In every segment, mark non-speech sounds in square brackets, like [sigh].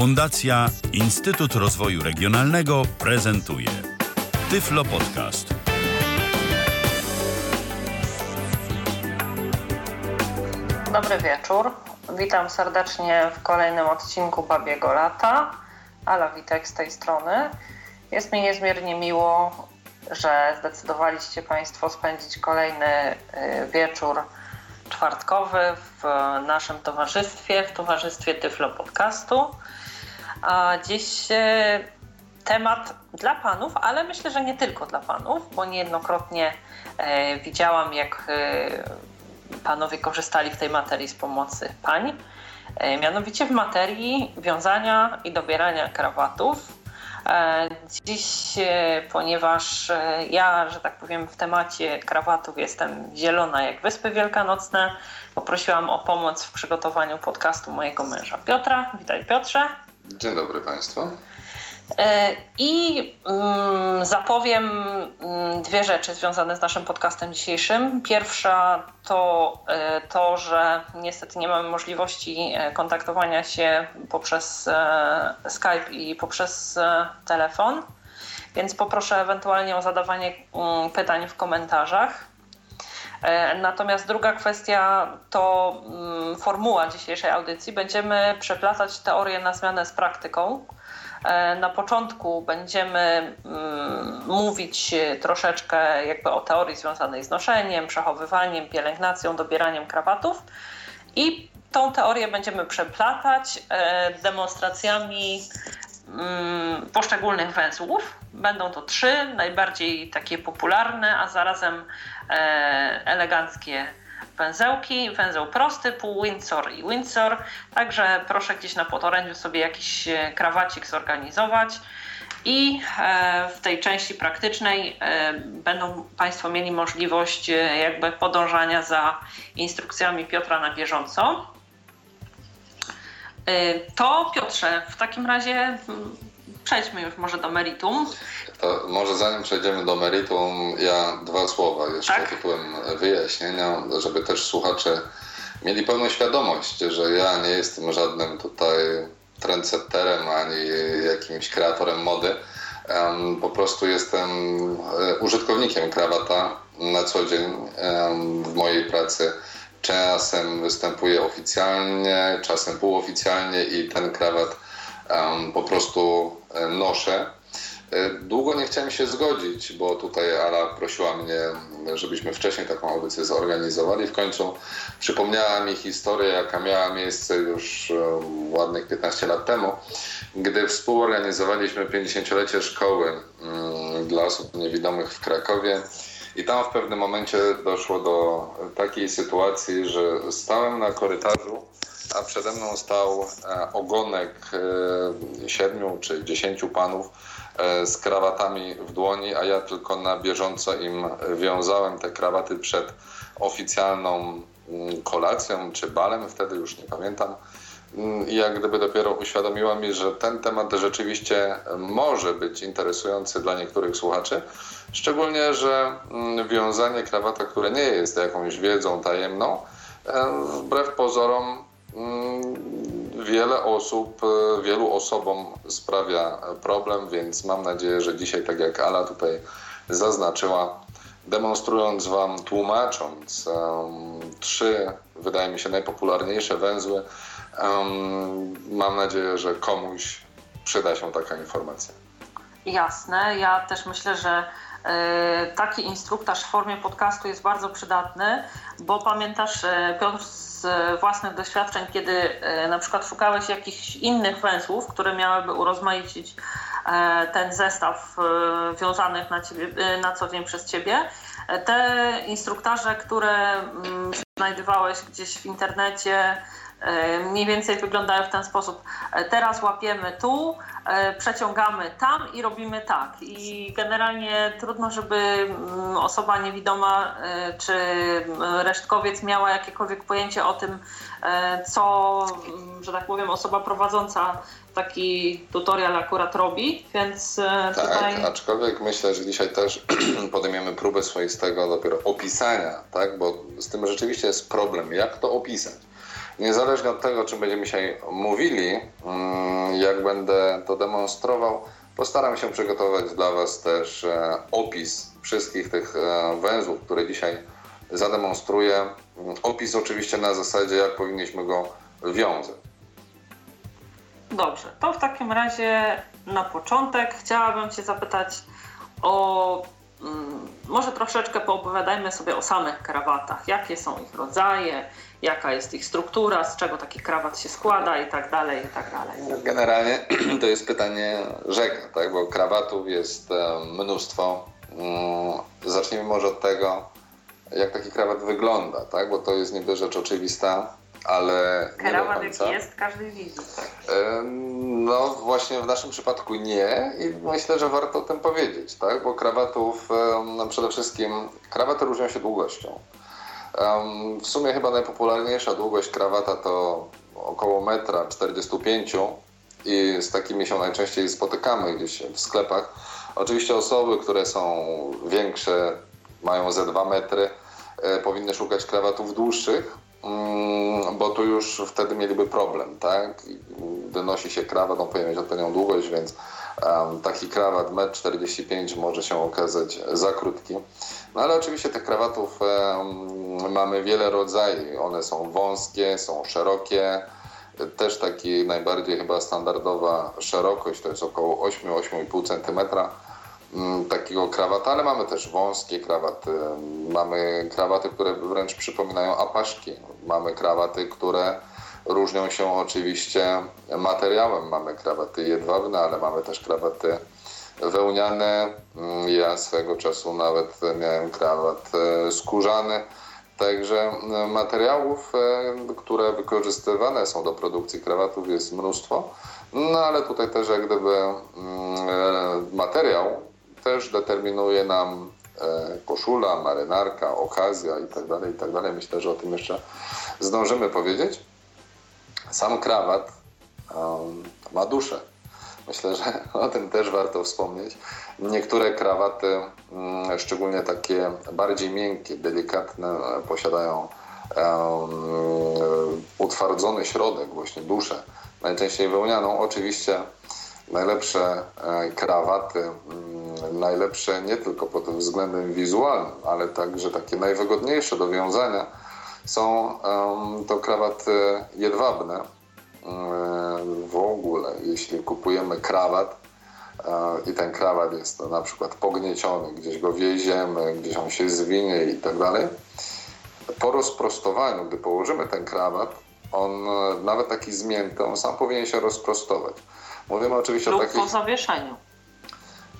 Fundacja Instytut Rozwoju Regionalnego prezentuje Tyflo Podcast. Dobry wieczór. Witam serdecznie w kolejnym odcinku Babiego Lata. Ala Witek z tej strony. Jest mi niezmiernie miło, że zdecydowaliście Państwo spędzić kolejny y, wieczór czwartkowy w naszym towarzystwie, w towarzystwie Tyflo Podcastu. A dziś e, temat dla panów, ale myślę, że nie tylko dla panów, bo niejednokrotnie e, widziałam, jak e, panowie korzystali w tej materii z pomocy pań. Mianowicie w materii wiązania i dobierania krawatów. Dziś, ponieważ ja, że tak powiem, w temacie krawatów jestem zielona jak Wyspy Wielkanocne, poprosiłam o pomoc w przygotowaniu podcastu mojego męża Piotra. Witaj Piotrze. Dzień dobry Państwu. E, I mm, zapowiem mm, dwie rzeczy związane z naszym podcastem dzisiejszym. Pierwsza to e, to, że niestety nie mamy możliwości e, kontaktowania się poprzez Skype i poprzez telefon, więc poproszę ewentualnie o zadawanie mm, pytań w komentarzach. Natomiast druga kwestia to formuła dzisiejszej audycji. Będziemy przeplatać teorię na zmianę z praktyką. E, na początku będziemy mówić troszeczkę jakby o teorii związanej z noszeniem, przechowywaniem, pielęgnacją, dobieraniem krawatów i tą teorię będziemy przeplatać e, demonstracjami poszczególnych węzłów. Będą to trzy, najbardziej takie popularne, a zarazem e, eleganckie węzełki, węzeł prosty, pół Windsor i Windsor. Także proszę gdzieś na podorędziu sobie jakiś e, krawacik zorganizować. I e, w tej części praktycznej e, będą Państwo mieli możliwość jakby podążania za instrukcjami Piotra na bieżąco. To Piotrze, w takim razie przejdźmy już może do meritum. To może zanim przejdziemy do meritum, ja dwa słowa jeszcze tak? tytułem wyjaśnienia, żeby też słuchacze mieli pełną świadomość, że ja nie jestem żadnym tutaj trendsetterem ani jakimś kreatorem mody. Po prostu jestem e, użytkownikiem krawata na co dzień w mojej pracy. Czasem występuję oficjalnie, czasem półoficjalnie i ten krawat po prostu e, noszę. E, długo nie chciałem się zgodzić, bo tutaj Ala prosiła mnie, żebyśmy wcześniej taką audycję zorganizowali. W końcu przypomniała mi historię, jaka miała miejsce już e, ładnych 15 lat temu, gdy współorganizowaliśmy 50-lecie szkoły mm, dla osób niewidomych w Krakowie. I tam w pewnym momencie doszło do takiej sytuacji, że stałem na korytarzu a przede mną stał e, ogonek e, siedmiu czy dziesięciu panów z krawatami w dłoni, a ja tylko na bieżąco im wiązałem te krawaty przed oficjalną mm, kolacją czy balem, wtedy już nie pamiętam. Mm, I jak gdyby dopiero uświadomiła mi, że ten temat rzeczywiście może być interesujący dla niektórych słuchaczy. Szczególnie, że mm, wiązanie krawata, które nie jest jakąś wiedzą tajemną, wbrew pozorom wiele osób, e, wielu osobom sprawia problem, więc mam nadzieję, że dzisiaj, tak jak Ala tutaj zaznaczyła, demonstrując Wam, tłumacząc um, trzy, wydaje mi się, najpopularniejsze węzły, um, mam nadzieję, że komuś przyda się taka informacja. Jasne. Ja też myślę, że taki instruktaż w formie podcastu jest bardzo przydatny, bo pamiętasz, e, Piotr, z własnych doświadczeń, kiedy e, na przykład szukałeś jakichś innych węzłów, które miałyby urozmaicić e, ten zestaw e, wiązanych na, ciebie, na co dzień przez ciebie. Te instruktaże, które mm, znajdowałeś gdzieś w internecie, mniej więcej wyglądają w ten sposób. Teraz łapiemy tu, E, przeciągamy tam i robimy tak. I generalnie trudno, żeby mm, osoba niewidoma e, czy mm, resztkowiec miała jakiekolwiek pojęcie o tym, e, co, mm, że tak powiem, osoba prowadząca taki tutorial akurat robi, więc tak, tutaj... aczkolwiek myślę, że dzisiaj też [clears throat] podejmiemy próbę swoistego dopiero opisania, tak, bo z tym rzeczywiście jest problem, jak to opisać. Niezależnie od tego, o czym będziemy dzisiaj mówili, mm, jak będę to demonstrował, postaram się przygotować dla Was też e, opis wszystkich tych e, węzłów, które dzisiaj zademonstruję. Opis oczywiście na zasadzie, jak powinniśmy go wiązać. Dobrze, to w takim razie na początek chciałabym Cię zapytać o mm, może troszeczkę poopowiadajmy sobie o samych krawatach. Jakie są ich rodzaje, jaka jest ich struktura, z czego taki krawat się składa i tak dalej, i tak dalej. Generalnie [clears throat] to jest pytanie rzeka, tak? bo krawatów jest e, mnóstwo. Mm, zacznijmy może od tego, jak taki krawat wygląda, tak? bo to jest niby rzecz oczywista ale jaki jest, każdy widzi. Tak? No właśnie w naszym przypadku nie i myślę, że warto o tym powiedzieć, tak? bo krawatów no przede wszystkim, krawaty różnią się długością. W sumie chyba najpopularniejsza długość krawata to około metra 45 i z takimi się najczęściej spotykamy gdzieś w sklepach. Oczywiście osoby, które są większe, mają ze 2 metry, e, powinny szukać krawatów dłuższych, Mm, bo tu już wtedy mieliby problem, tak? Donosi się krawat, on powinien mieć odpowiednią długość, więc um, taki krawat 1,45 m może się okazać za krótki. No ale oczywiście tych krawatów mamy wiele rodzajów. One są wąskie, są szerokie. Też taki najbardziej chyba standardowa szerokość to jest około 8-8,5 cm Mm, takiego krawata, ale mamy też wąskie krawaty, mamy krawaty, które wręcz przypominają apaszki, mamy krawaty, które różnią się oczywiście materiałem, mamy krawaty jedwabne, ale mamy też krawaty wełniane, mm, ja swego czasu nawet miałem krawat e, skórzany, Także mm, materiałów, e, które wykorzystywane są do produkcji krawatów jest mnóstwo, no ale tutaj też jak gdyby e, materiał też determinuje nam koszula, marynarka, okazja itd., tak itd. Tak Myślę, że o tym jeszcze zdążymy powiedzieć. Sam krawat um, ma duszę. Myślę, że [laughs] o tym też warto wspomnieć. Niektóre krawaty, um, szczególnie takie bardziej miękkie, delikatne, posiadają utwardzony środek, właśnie duszę, najczęściej wełnianą. Oczywiście najlepsze e, krawaty, mm, najlepsze nie tylko pod względem wizualnym, ale także takie najwygodniejsze do wiązania są to krawaty jedwabne. E, w ogóle, jeśli kupujemy krawat e, i ten krawat jest na przykład pognieciony, gdzieś go wieziemy, gdzieś on się zwinie i tak dalej, po rozprostowaniu, gdy położymy ten krawat, on nawet taki zmięty, on sam powinien się rozprostować. Mówimy oczywiście Lub o takich... po zawieszeniu.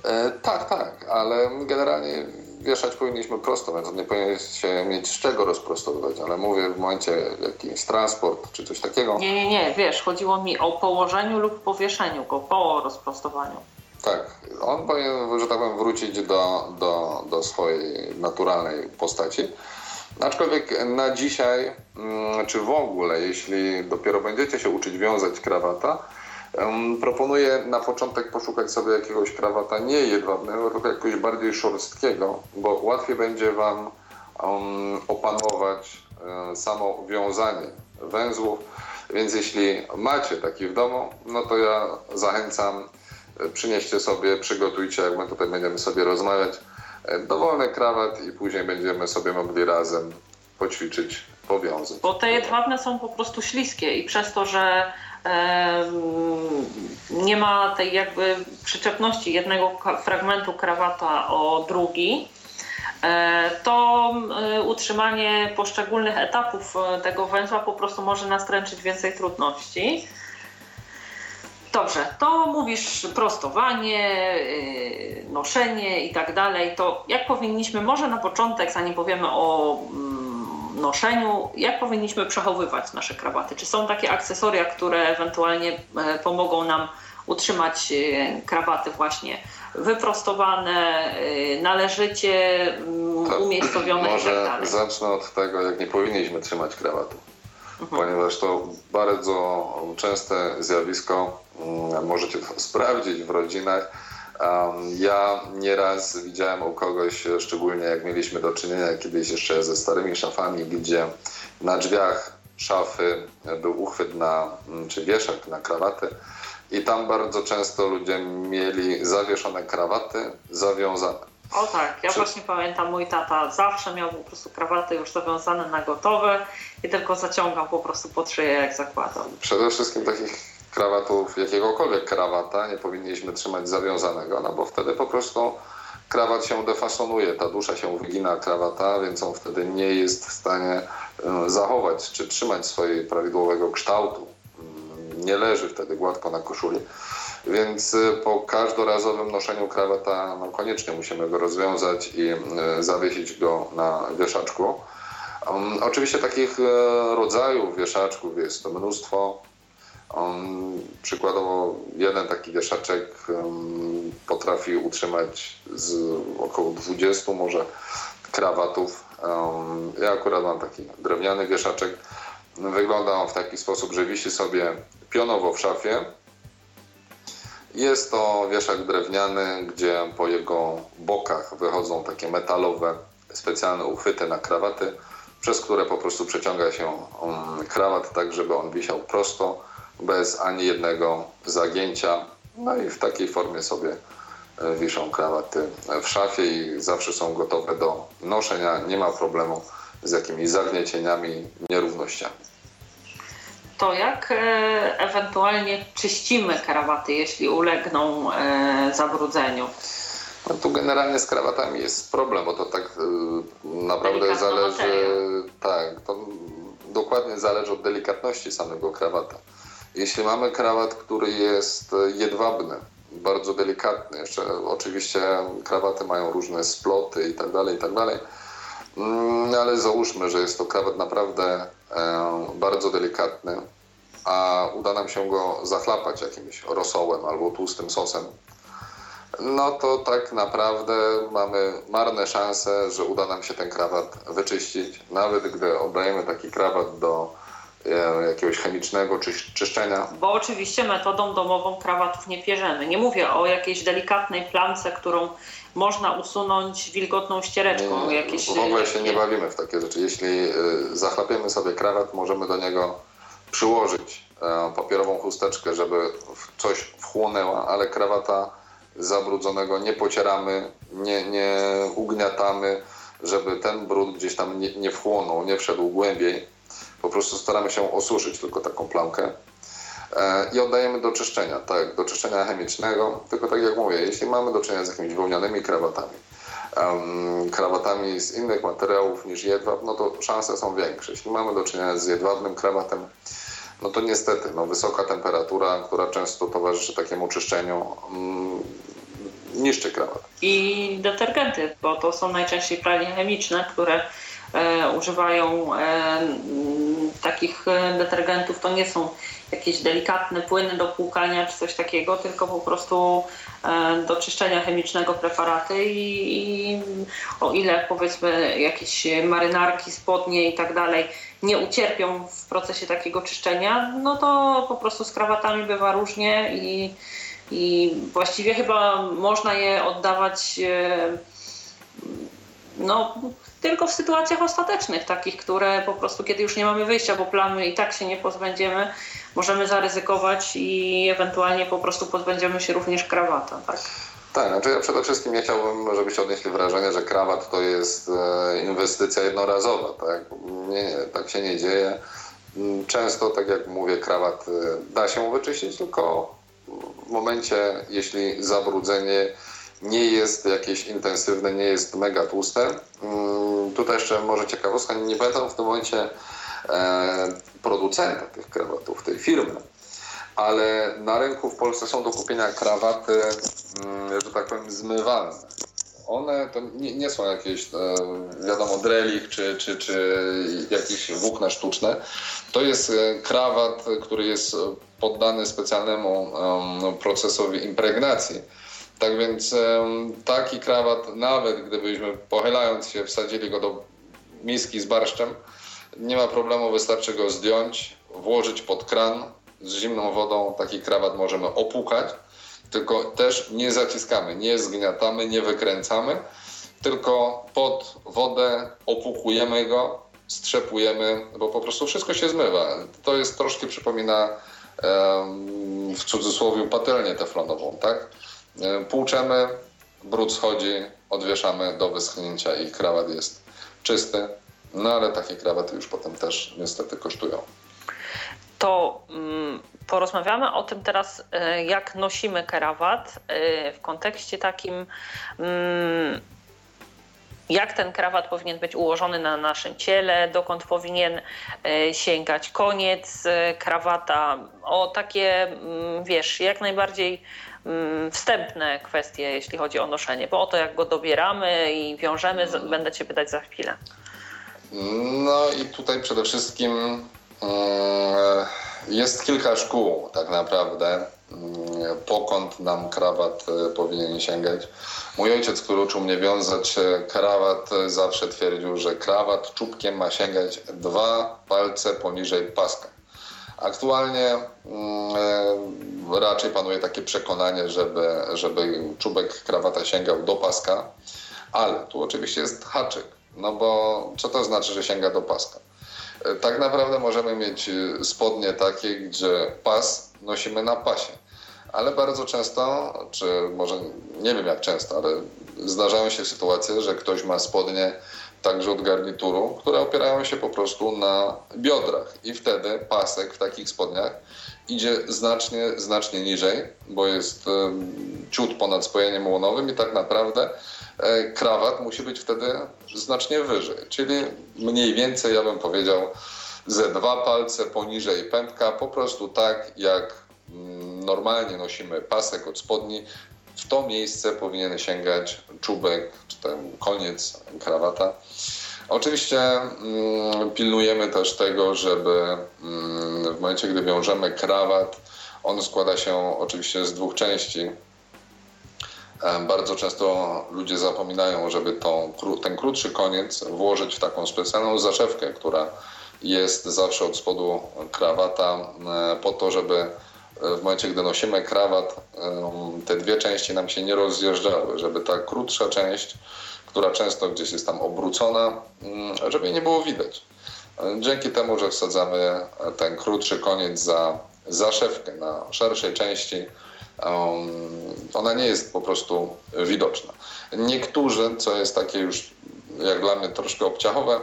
E, tak, tak, ale generalnie wieszać powinniśmy prosto, więc nie powinien się mieć z czego rozprostowywać, ale mówię w momencie jakiś transport czy coś takiego. Nie, nie, nie, wiesz, chodziło mi o położeniu lub powieszeniu go po rozprostowaniu. Tak, on powinien, że tak powiem, wrócić do, do, do swojej naturalnej postaci. Aczkolwiek na dzisiaj, mm, czy w ogóle, jeśli dopiero będziecie się uczyć wiązać krawata, Proponuję na początek poszukać sobie jakiegoś krawata nie jedwabnego, tylko jakiegoś bardziej szorstkiego, bo łatwiej będzie Wam opanować e, samo wiązanie węzłów. Więc jeśli macie taki w domu, no to ja zachęcam, e, przynieście sobie, przygotujcie, jak my tutaj będziemy sobie rozmawiać, e, dowolny krawat i później będziemy sobie mogli razem poćwiczyć, powiązać. Bo te jedwabne są po prostu śliskie i przez to, że nie ma tej jakby przyczepności jednego fragmentu krawata o drugi, e, to e, utrzymanie poszczególnych etapów e, tego węzła po prostu może nastręczyć więcej trudności. Dobrze, to mówisz prostowanie, noszenie i tak dalej. To jak powinniśmy, może na początek, zanim powiemy o mm, noszeniu, jak powinniśmy przechowywać nasze krawaty? Czy są takie akcesoria, które ewentualnie e, pomogą nam utrzymać e, krawaty właśnie wyprostowane, e, należycie mm, umiejscowione Może tak zacznę od tego, jak nie powinniśmy trzymać krawatu. Mhm. Ponieważ to bardzo częste zjawisko, mm, możecie sprawdzić w rodzinach, ja nieraz widziałem u kogoś, szczególnie jak mieliśmy do czynienia kiedyś jeszcze ze starymi szafami, gdzie na drzwiach szafy był uchwyt na, czy wieszak na krawaty i tam bardzo często ludzie mieli zawieszone krawaty zawiązane. O tak, ja właśnie pamiętam, mój tata zawsze miał po prostu krawaty już zawiązane na gotowe i tylko zaciągał po prostu pod szyję jak zakładał. Przede wszystkim takich krawatów, jakiegokolwiek krawata nie powinniśmy trzymać zawiązanego, no bo wtedy po prostu krawat się defasonuje, ta dusza się wygina krawata, więc on wtedy nie jest w stanie e, zachować czy trzymać swojego prawidłowego kształtu. Mm, nie leży wtedy gładko na koszuli. Więc e, po każdorazowym noszeniu krawata no koniecznie musimy go rozwiązać i e, zawiesić go na wieszaczku. Um, oczywiście takich rodzajów wieszaczków jest to mnóstwo. On przykładowo jeden taki wieszaczek potrafi utrzymać z około 20 może krawatów. Ja akurat mam taki drewniany wieszaczek. Wygląda on w taki sposób, że wisi sobie pionowo w szafie. Jest to wieszak drewniany, gdzie po jego bokach wychodzą takie metalowe, specjalne uchwyty na krawaty, przez które po prostu przeciąga się krawat tak, żeby on wisiał prosto bez ani jednego zagięcia. No i w takiej formie sobie e, wiszą krawaty w szafie i zawsze są gotowe do noszenia. Nie ma problemu z jakimiś zagniecieniami, nierównościami. To jak e, ewentualnie czyścimy krawaty, jeśli ulegną e, zabrudzeniu? No tu generalnie z krawatami jest problem, bo to tak naprawdę Delikatna zależy. Materia. Tak, to dokładnie zależy od delikatności samego krawata. Jeśli mamy krawat, który jest jedwabny, bardzo delikatny, jeszcze oczywiście krawaty mają różne sploty i tak dalej, i tak dalej, mm, ale załóżmy, że jest to krawat naprawdę e, bardzo delikatny, a uda nam się go zachlapać jakimś rosołem albo tłustym sosem, no to tak naprawdę mamy marne szanse, że uda nam się ten krawat wyczyścić. Nawet gdy oddajemy taki krawat do jakiegoś chemicznego czy, czyszczenia. Bo oczywiście metodą domową krawatów nie pierzemy. Nie mówię o jakiejś delikatnej plamce, którą można usunąć wilgotną ściereczką. Nie, jakieś, w ogóle się nie bawimy w takie rzeczy. Jeśli e, zachlapiemy sobie krawat, możemy do niego przyłożyć e, papierową chusteczkę, żeby coś wchłonęła, ale krawata zabrudzonego nie pocieramy, nie, nie ugniatamy, żeby ten brud gdzieś tam nie, nie wchłonął, nie wszedł głębiej po prostu staramy się osuszyć tylko taką plamkę e, i oddajemy do czyszczenia, tak, do czyszczenia chemicznego. Tylko tak jak mówię, jeśli mamy do czynienia z jakimiś wełnianymi krawatami, krawatami z innych materiałów niż jedwab, no to szanse są większe. Jeśli mamy do czynienia z jedwabnym krawatem, no to niestety no, wysoka temperatura, która często towarzyszy takiemu czyszczeniu, um, niszczy krawat. I detergenty, bo to są najczęściej pralnie chemiczne, które używają e, takich e, detergentów. To nie są jakieś delikatne płyny do płukania czy coś takiego, tylko po prostu e, do czyszczenia chemicznego preparaty i, i o ile powiedzmy jakieś marynarki, spodnie i tak dalej nie ucierpią w procesie takiego czyszczenia, no to po prostu z krawatami bywa różnie i, i właściwie chyba można je oddawać e, no, tylko w sytuacjach ostatecznych, takich, które po prostu kiedy już nie mamy wyjścia, bo plamy i tak się nie pozbędziemy, możemy zaryzykować i ewentualnie po prostu pozbędziemy się również krawata. Tak? Tak, znaczy ja przede wszystkim nie chciałbym, żebyście odnieśli wrażenie, że krawat to jest e, inwestycja jednorazowa. Tak? Nie, nie, tak się nie dzieje. Mm, często, tak jak mówię, krawat e, da się wyczyścić, tylko w momencie, jeśli zabrudzenie nie jest jakieś intensywne, nie jest mega tłuste. Mm, tutaj jeszcze może ciekawostka, nie pamiętam w tym momencie e, producenta tych krawatów, tej firmy, ale na rynku w Polsce są do kupienia krawaty, mm, że tak powiem, zmywalne. One to nie, nie są jakieś, e, wiadomo, drelich czy, czy, czy jakieś włókna sztuczne. To jest e, krawat, który jest poddany specjalnemu procesowi impregnacji tak więc taki krawat, nawet gdybyśmy pochylając się wsadzili go do miski z barszczem, nie ma problemu, wystarczy go zdjąć, włożyć pod kran z zimną wodą. Taki krawat możemy opukać, tylko też nie zaciskamy, nie zgniatamy, nie wykręcamy, tylko pod wodę opukujemy go strzepujemy, bo po prostu wszystko się zmywa. To jest troszkę przypomina w cudzysłowie patelnię teflonową, tak? Płuczemy, brud schodzi, odwieszamy do wyschnięcia i krawat jest czysty. No ale takie krawaty już potem też niestety kosztują. To mm, porozmawiamy o tym teraz, e, jak nosimy krawat e, w kontekście takim, mm, jak ten krawat powinien być ułożony na naszym ciele, dokąd powinien e, sięgać koniec krawata. O takie, mm, wiesz, jak najbardziej wstępne kwestie, jeśli chodzi o noszenie, bo o to, jak go dobieramy i wiążemy, będę Cię pytać za chwilę. No i tutaj przede wszystkim mm, jest kilka szkół tak naprawdę, mm, pokąd nam krawat e, powinien sięgać. Mój ojciec, który uczył mnie wiązać e, krawat, e, zawsze twierdził, że krawat czubkiem ma sięgać dwa palce poniżej paska. Aktualnie mm, raczej panuje takie przekonanie, żeby, żeby czubek krawata sięgał do paska, ale tu oczywiście jest haczyk no bo co to znaczy, że sięga do paska? E, tak naprawdę możemy mieć e, spodnie takie, gdzie pas nosimy na pasie. Ale bardzo często, czy może nie wiem jak często, ale zdarzają się sytuacje, że ktoś ma spodnie także od garnituru, które opierają się po prostu na biodrach i wtedy pasek w takich spodniach idzie znacznie, znacznie niżej, bo jest ciut ponad spojeniem łonowym i tak naprawdę E, krawat musi być wtedy znacznie wyżej. Czyli mniej więcej, ja bym powiedział, ze dwa palce poniżej pępka, po prostu tak jak mm, normalnie nosimy pasek od spodni, w to miejsce powinien sięgać czubek, ten koniec krawata. Oczywiście mm, pilnujemy też tego, żeby mm, w momencie, gdy wiążemy krawat, on składa się oczywiście z dwóch części. Bardzo często ludzie zapominają, żeby tą, ten krótszy koniec włożyć w taką specjalną zaszewkę, która jest zawsze od spodu krawata, e, po to, żeby w momencie, gdy nosimy krawat, te dwie części nam się nie rozjeżdżały, żeby ta krótsza część, która często gdzieś jest tam obrócona, mm, żeby nie było widać. Dzięki temu, że wsadzamy ten krótszy koniec za zaszewkę na szerszej części, ona nie jest po prostu widoczna. Niektórzy, co jest takie już jak dla mnie troszkę obciachowe,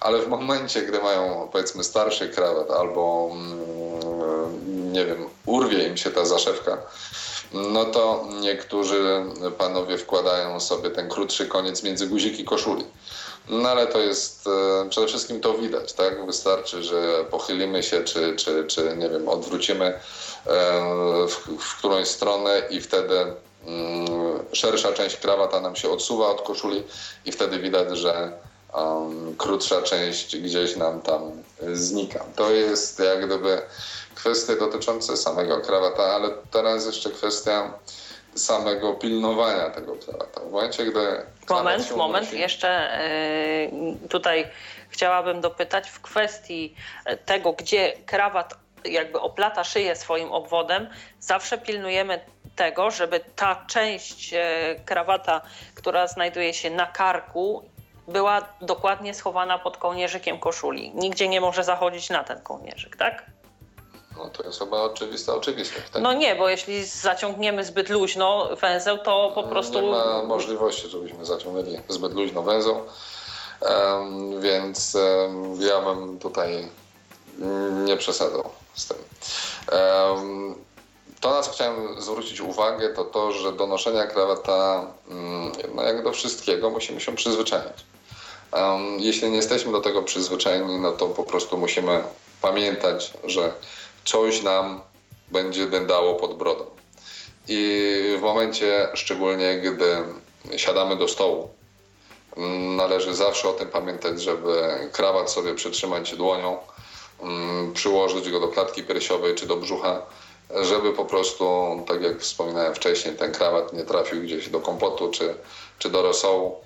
ale w momencie, gdy mają powiedzmy starszy krawat albo mm, nie wiem, urwie im się ta zaszewka, no to niektórzy panowie wkładają sobie ten krótszy koniec między guziki koszuli. No ale to jest, e, przede wszystkim to widać, tak? Wystarczy, że pochylimy się, czy, czy, czy nie wiem, odwrócimy e, w, w którąś stronę i wtedy mm, szersza część krawata nam się odsuwa od koszuli i wtedy widać, że um, krótsza część gdzieś nam tam znika. To jest jak gdyby kwestie dotyczące samego krawata, ale teraz jeszcze kwestia samego pilnowania tego krawata. W momencie, gdy. Moment, moment, jeszcze yy, tutaj chciałabym dopytać w kwestii e, tego, gdzie krawat jakby oplata szyję swoim obwodem, zawsze pilnujemy tego, żeby ta część e, krawata, która znajduje się na karku, była dokładnie schowana pod kołnierzykiem koszuli. Nigdzie nie może zachodzić na ten kołnierzyk, tak? No to jest chyba oczywista oczywistość. Tak? No nie, bo jeśli zaciągniemy zbyt luźno węzeł, to po prostu... Nie ma możliwości, żebyśmy zaciągnęli zbyt luźno węzeł, um, więc um, ja bym tutaj nie przesadzał z tym. Um, to, na co chciałem zwrócić uwagę, to to, że do noszenia krawata, mm, no jak do wszystkiego, musimy się przyzwyczaić. Jeśli nie jesteśmy do tego przyzwyczajeni, no to po prostu musimy pamiętać, że coś nam będzie dędało pod brodą. I w momencie, szczególnie gdy siadamy do stołu, należy zawsze o tym pamiętać, żeby krawat sobie przytrzymać dłonią, mm, przyłożyć go do klatki piersiowej czy do brzucha, żeby po prostu, tak jak wspominałem wcześniej, ten krawat nie trafił gdzieś do kompotu czy, czy do rosołu.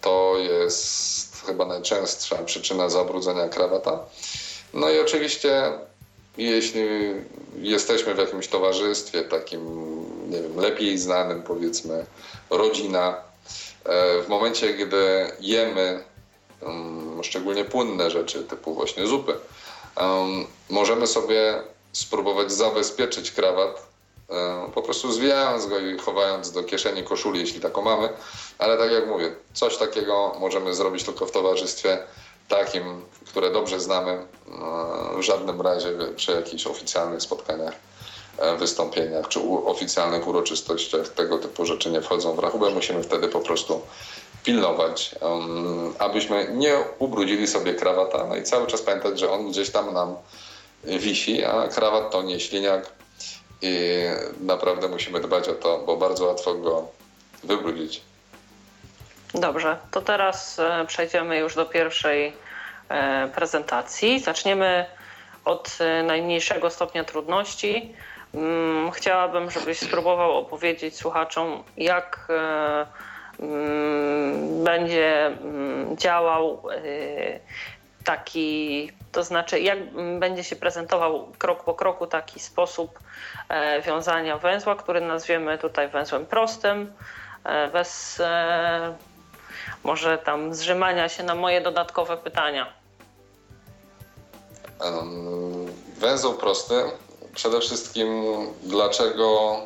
To jest chyba najczęstsza przyczyna zabrudzenia krawata. No i oczywiście, jeśli jesteśmy w jakimś towarzystwie, takim, nie wiem, lepiej znanym, powiedzmy, rodzina, e, w momencie, gdy jemy szczególnie płynne rzeczy typu właśnie zupy, możemy sobie spróbować zabezpieczyć krawat, po prostu zwijając go i chowając do kieszeni koszuli, jeśli taką mamy. Ale tak jak mówię, coś takiego możemy zrobić tylko w towarzystwie takim, które dobrze znamy, w żadnym razie przy jakichś oficjalnych spotkaniach, e, wystąpieniach czy oficjalnych uroczystościach tego typu rzeczy nie wchodzą w rachubę. Musimy wtedy po prostu pilnować, abyśmy nie ubrudzili sobie krawata. No i cały czas pamiętać, że on gdzieś tam nam wisi, a krawat to nie śliniak i naprawdę musimy dbać o to, bo bardzo łatwo go wybrudzić. Dobrze, to teraz e, przejdziemy już do pierwszej e, prezentacji. Zaczniemy od e, najmniejszego stopnia trudności. Mm, chciałabym, żebyś spróbował opowiedzieć słuchaczom, jak mm, będzie mm, działał taki, to znaczy jak będzie się prezentował krok po kroku taki sposób wiązania węzła, który nazwiemy tutaj węzłem prostym, bez może tam zrzymania się na moje dodatkowe pytania. Węzeł prosty. Przede wszystkim dlaczego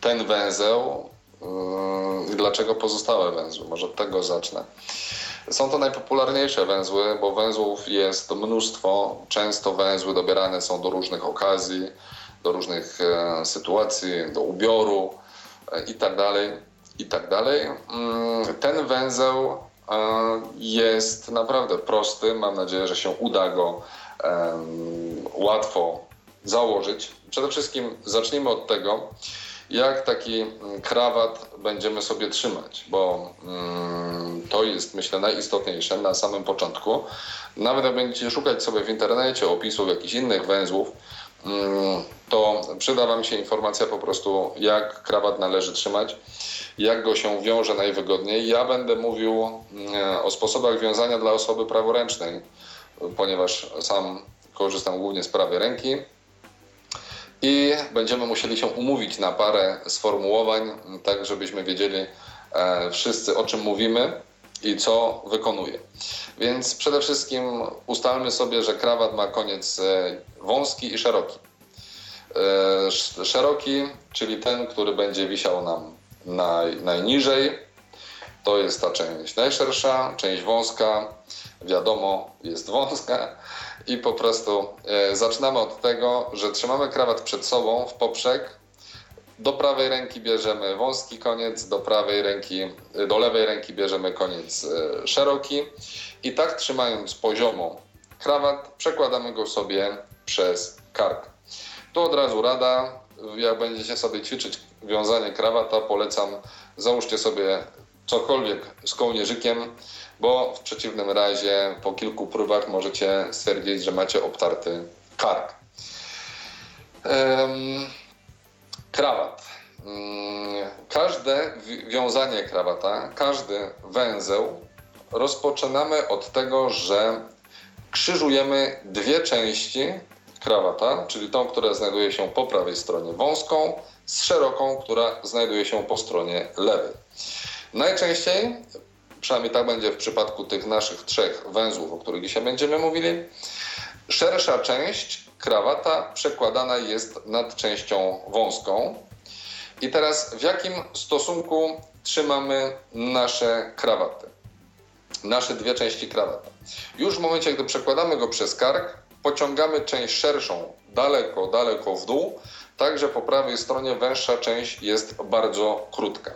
ten węzeł i dlaczego pozostałe węzły? Może od tego zacznę. Są to najpopularniejsze węzły, bo węzłów jest mnóstwo. Często węzły dobierane są do różnych okazji, do różnych e, sytuacji, do ubioru e, itd. Tak tak. Mm, ten węzeł e, jest naprawdę prosty. Mam nadzieję, że się uda go łatwo założyć. Przede wszystkim zacznijmy od tego, jak taki krawat będziemy sobie trzymać, bo mm, to jest myślę najistotniejsze na samym początku. Nawet jak będziecie szukać sobie w internecie opisów jakichś innych węzłów, mm, to przyda Wam się informacja po prostu, jak krawat należy trzymać jak go się wiąże najwygodniej. Ja będę mówił mm, o sposobach wiązania dla osoby praworęcznej, ponieważ sam korzystam głównie z prawej ręki. I będziemy musieli się umówić na parę sformułowań, tak żebyśmy wiedzieli e, wszyscy o czym mówimy i co wykonuje. Więc przede wszystkim ustalmy sobie, że krawat ma koniec e, wąski i szeroki. E, szeroki, czyli ten, który będzie wisiał nam naj, najniżej. To jest ta część najszersza, część wąska, wiadomo, jest wąska. I po prostu e, zaczynamy od tego, że trzymamy krawat przed sobą w poprzek. Do prawej ręki bierzemy wąski koniec, do prawej ręki, do lewej ręki bierzemy koniec e, szeroki. I tak trzymając poziomo krawat, przekładamy go sobie przez kark. Tu od razu rada, jak będziecie sobie ćwiczyć wiązanie krawata, polecam załóżcie sobie cokolwiek z kołnierzykiem, bo w przeciwnym razie po kilku próbach możecie stwierdzić, że macie obtarty kark. Um, krawat. Um, każde wiązanie krawata, każdy węzeł rozpoczynamy od tego, że krzyżujemy dwie części krawata, czyli tą, która znajduje się po prawej stronie wąską, z szeroką, która znajduje się po stronie lewej. Najczęściej, przynajmniej tak będzie w przypadku tych naszych trzech węzłów, o których dzisiaj będziemy mówili, szersza część krawata przekładana jest nad częścią wąską. I teraz w jakim stosunku trzymamy nasze krawaty? Nasze dwie części krawata. Już w momencie, gdy przekładamy go przez kark, pociągamy część szerszą daleko, daleko w dół, tak że po prawej stronie węższa część jest bardzo krótka.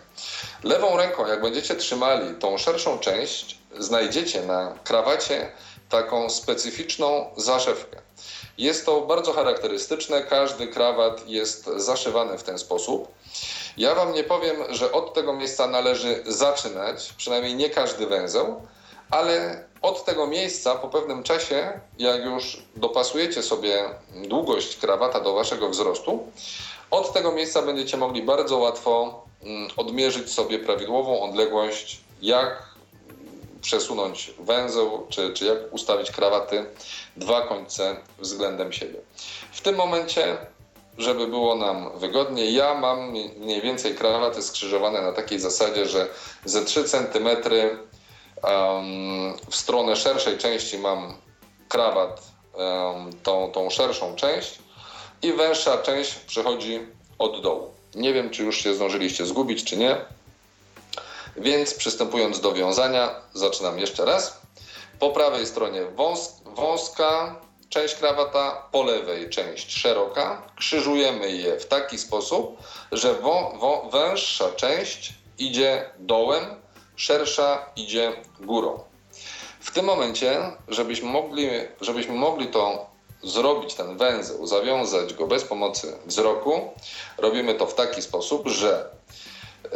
Lewą ręką, jak będziecie trzymali tą szerszą część, znajdziecie na krawacie taką specyficzną zaszewkę. Jest to bardzo charakterystyczne, każdy krawat jest zaszywany w ten sposób. Ja Wam nie powiem, że od tego miejsca należy zaczynać, przynajmniej nie każdy węzeł, ale od tego miejsca po pewnym czasie, jak już dopasujecie sobie długość krawata do waszego wzrostu, od tego miejsca będziecie mogli bardzo łatwo mm, odmierzyć sobie prawidłową odległość, jak przesunąć węzeł, czy, czy jak ustawić krawaty, dwa końce względem siebie. W tym momencie, żeby było nam wygodniej, ja mam mniej więcej krawaty skrzyżowane na takiej zasadzie, że ze 3 cm w stronę szerszej części mam krawat, tą, tą szerszą część i węższa część przechodzi od dołu. Nie wiem, czy już się zdążyliście zgubić, czy nie. Więc przystępując do wiązania, zaczynam jeszcze raz. Po prawej stronie wąs wąska część krawata, po lewej część szeroka. Krzyżujemy je w taki sposób, że węższa część idzie dołem, szersza idzie górą. W tym momencie, żebyśmy mogli, żebyśmy mogli to zrobić, ten węzeł, zawiązać go bez pomocy wzroku, robimy to w taki sposób, że e,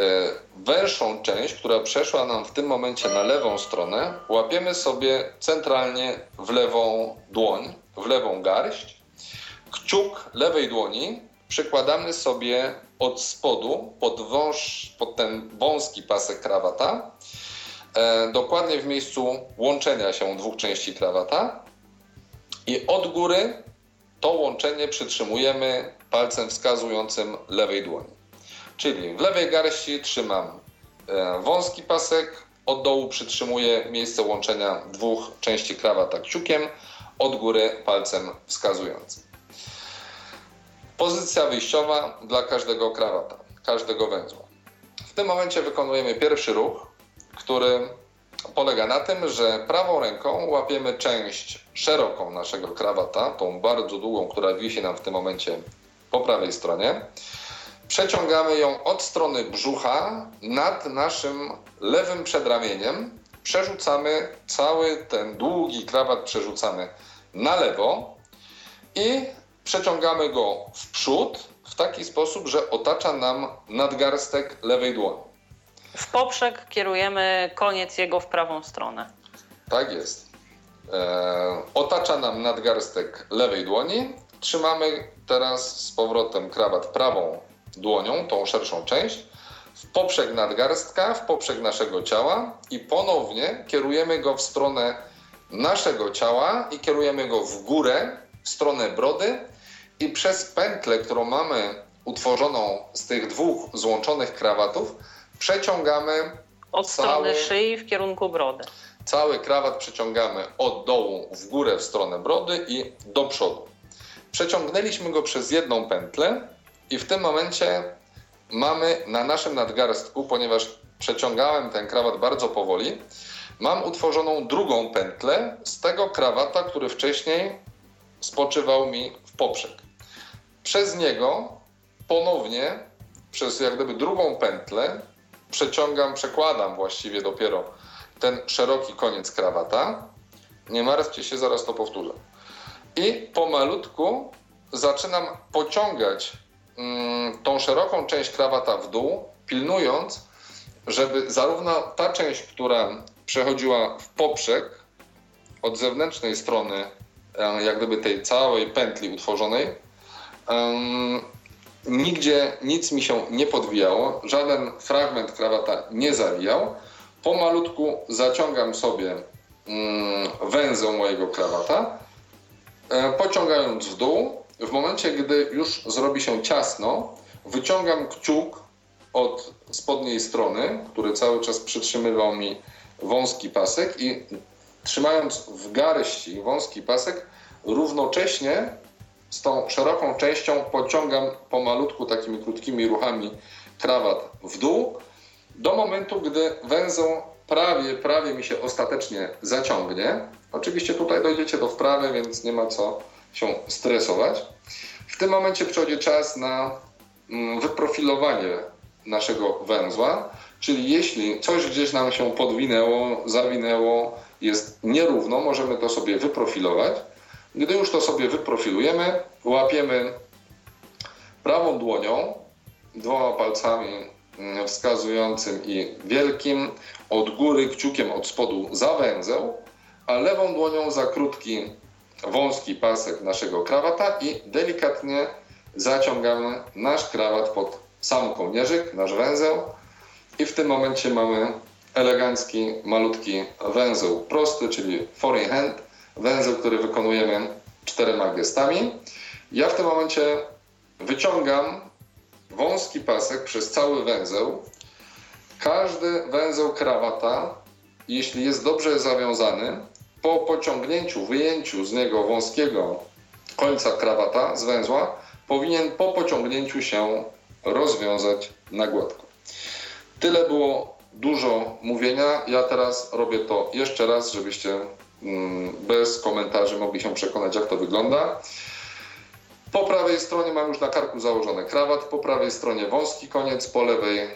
węższą część, która przeszła nam w tym momencie na lewą stronę, łapiemy sobie centralnie w lewą dłoń, w lewą garść. Kciuk lewej dłoni przykładamy sobie od spodu pod, wąż, pod ten wąski pasek krawata, e, dokładnie w miejscu łączenia się dwóch części krawata i od góry to łączenie przytrzymujemy palcem wskazującym lewej dłoni. Czyli w lewej garści trzymam e, wąski pasek, od dołu przytrzymuję miejsce łączenia dwóch części krawata kciukiem, od góry palcem wskazującym. Pozycja wyjściowa dla każdego krawata, każdego węzła. W tym momencie wykonujemy pierwszy ruch, który polega na tym, że prawą ręką łapiemy część szeroką naszego krawata, tą bardzo długą, która wisi nam w tym momencie po prawej stronie. Przeciągamy ją od strony brzucha nad naszym lewym przedramieniem. Przerzucamy cały ten długi krawat, przerzucamy na lewo i przeciągamy go w przód w taki sposób, że otacza nam nadgarstek lewej dłoni. W poprzek kierujemy koniec jego w prawą stronę. Tak jest. E, otacza nam nadgarstek lewej dłoni. Trzymamy teraz z powrotem krawat prawą dłonią, tą szerszą część, w poprzek nadgarstka, w poprzek naszego ciała i ponownie kierujemy go w stronę naszego ciała i kierujemy go w górę, w stronę brody i przez pętlę, którą mamy utworzoną z tych dwóch złączonych krawatów, przeciągamy od cały, strony szyi w kierunku brody. Cały krawat przeciągamy od dołu w górę w stronę brody i do przodu. Przeciągnęliśmy go przez jedną pętlę i w tym momencie mamy na naszym nadgarstku, ponieważ przeciągałem ten krawat bardzo powoli, mam utworzoną drugą pętlę z tego krawata, który wcześniej spoczywał mi w poprzek. Przez niego ponownie, przez jak gdyby drugą pętlę, przeciągam, przekładam właściwie dopiero ten szeroki koniec krawata. Nie martwcie się, zaraz to powtórzę. I pomalutku zaczynam pociągać mm, tą szeroką część krawata w dół, pilnując, żeby zarówno ta część, która przechodziła w poprzek od zewnętrznej strony, e, jak gdyby tej całej pętli utworzonej, Nigdzie nic mi się nie podwijało, żaden fragment krawata nie zawijał. Pomalutku zaciągam sobie mm, węzeł mojego krawata, e, pociągając w dół. W momencie, gdy już zrobi się ciasno, wyciągam kciuk od spodniej strony, który cały czas przytrzymywał mi wąski pasek i trzymając w garści wąski pasek, równocześnie z tą szeroką częścią pociągam pomalutku takimi krótkimi ruchami krawat w dół do momentu, gdy węzeł prawie, prawie mi się ostatecznie zaciągnie. Oczywiście tutaj dojdziecie do wprawy, więc nie ma co się stresować. W tym momencie przychodzi czas na mm, wyprofilowanie naszego węzła, czyli jeśli coś gdzieś nam się podwinęło, zawinęło, jest nierówno, możemy to sobie wyprofilować. Gdy już to sobie wyprofilujemy, łapiemy prawą dłonią, dwoma palcami mm, wskazującym i wielkim, od góry kciukiem od spodu za węzeł, a lewą dłonią za krótki, wąski pasek naszego krawata i delikatnie zaciągamy nasz krawat pod sam kołnierzyk, nasz węzeł. I w tym momencie mamy elegancki, malutki węzeł prosty, czyli foreign hand, węzeł, który wykonujemy czterema gestami. Ja w tym momencie wyciągam wąski pasek przez cały węzeł. Każdy węzeł krawata jeśli jest dobrze zawiązany, po pociągnięciu, wyjęciu z niego wąskiego końca krawata z węzła, powinien po pociągnięciu się rozwiązać na gładko. Tyle było dużo mówienia. Ja teraz robię to jeszcze raz, żebyście bez komentarzy mogli się przekonać, jak to wygląda. Po prawej stronie mam już na karku założony krawat, po prawej stronie wąski koniec, po lewej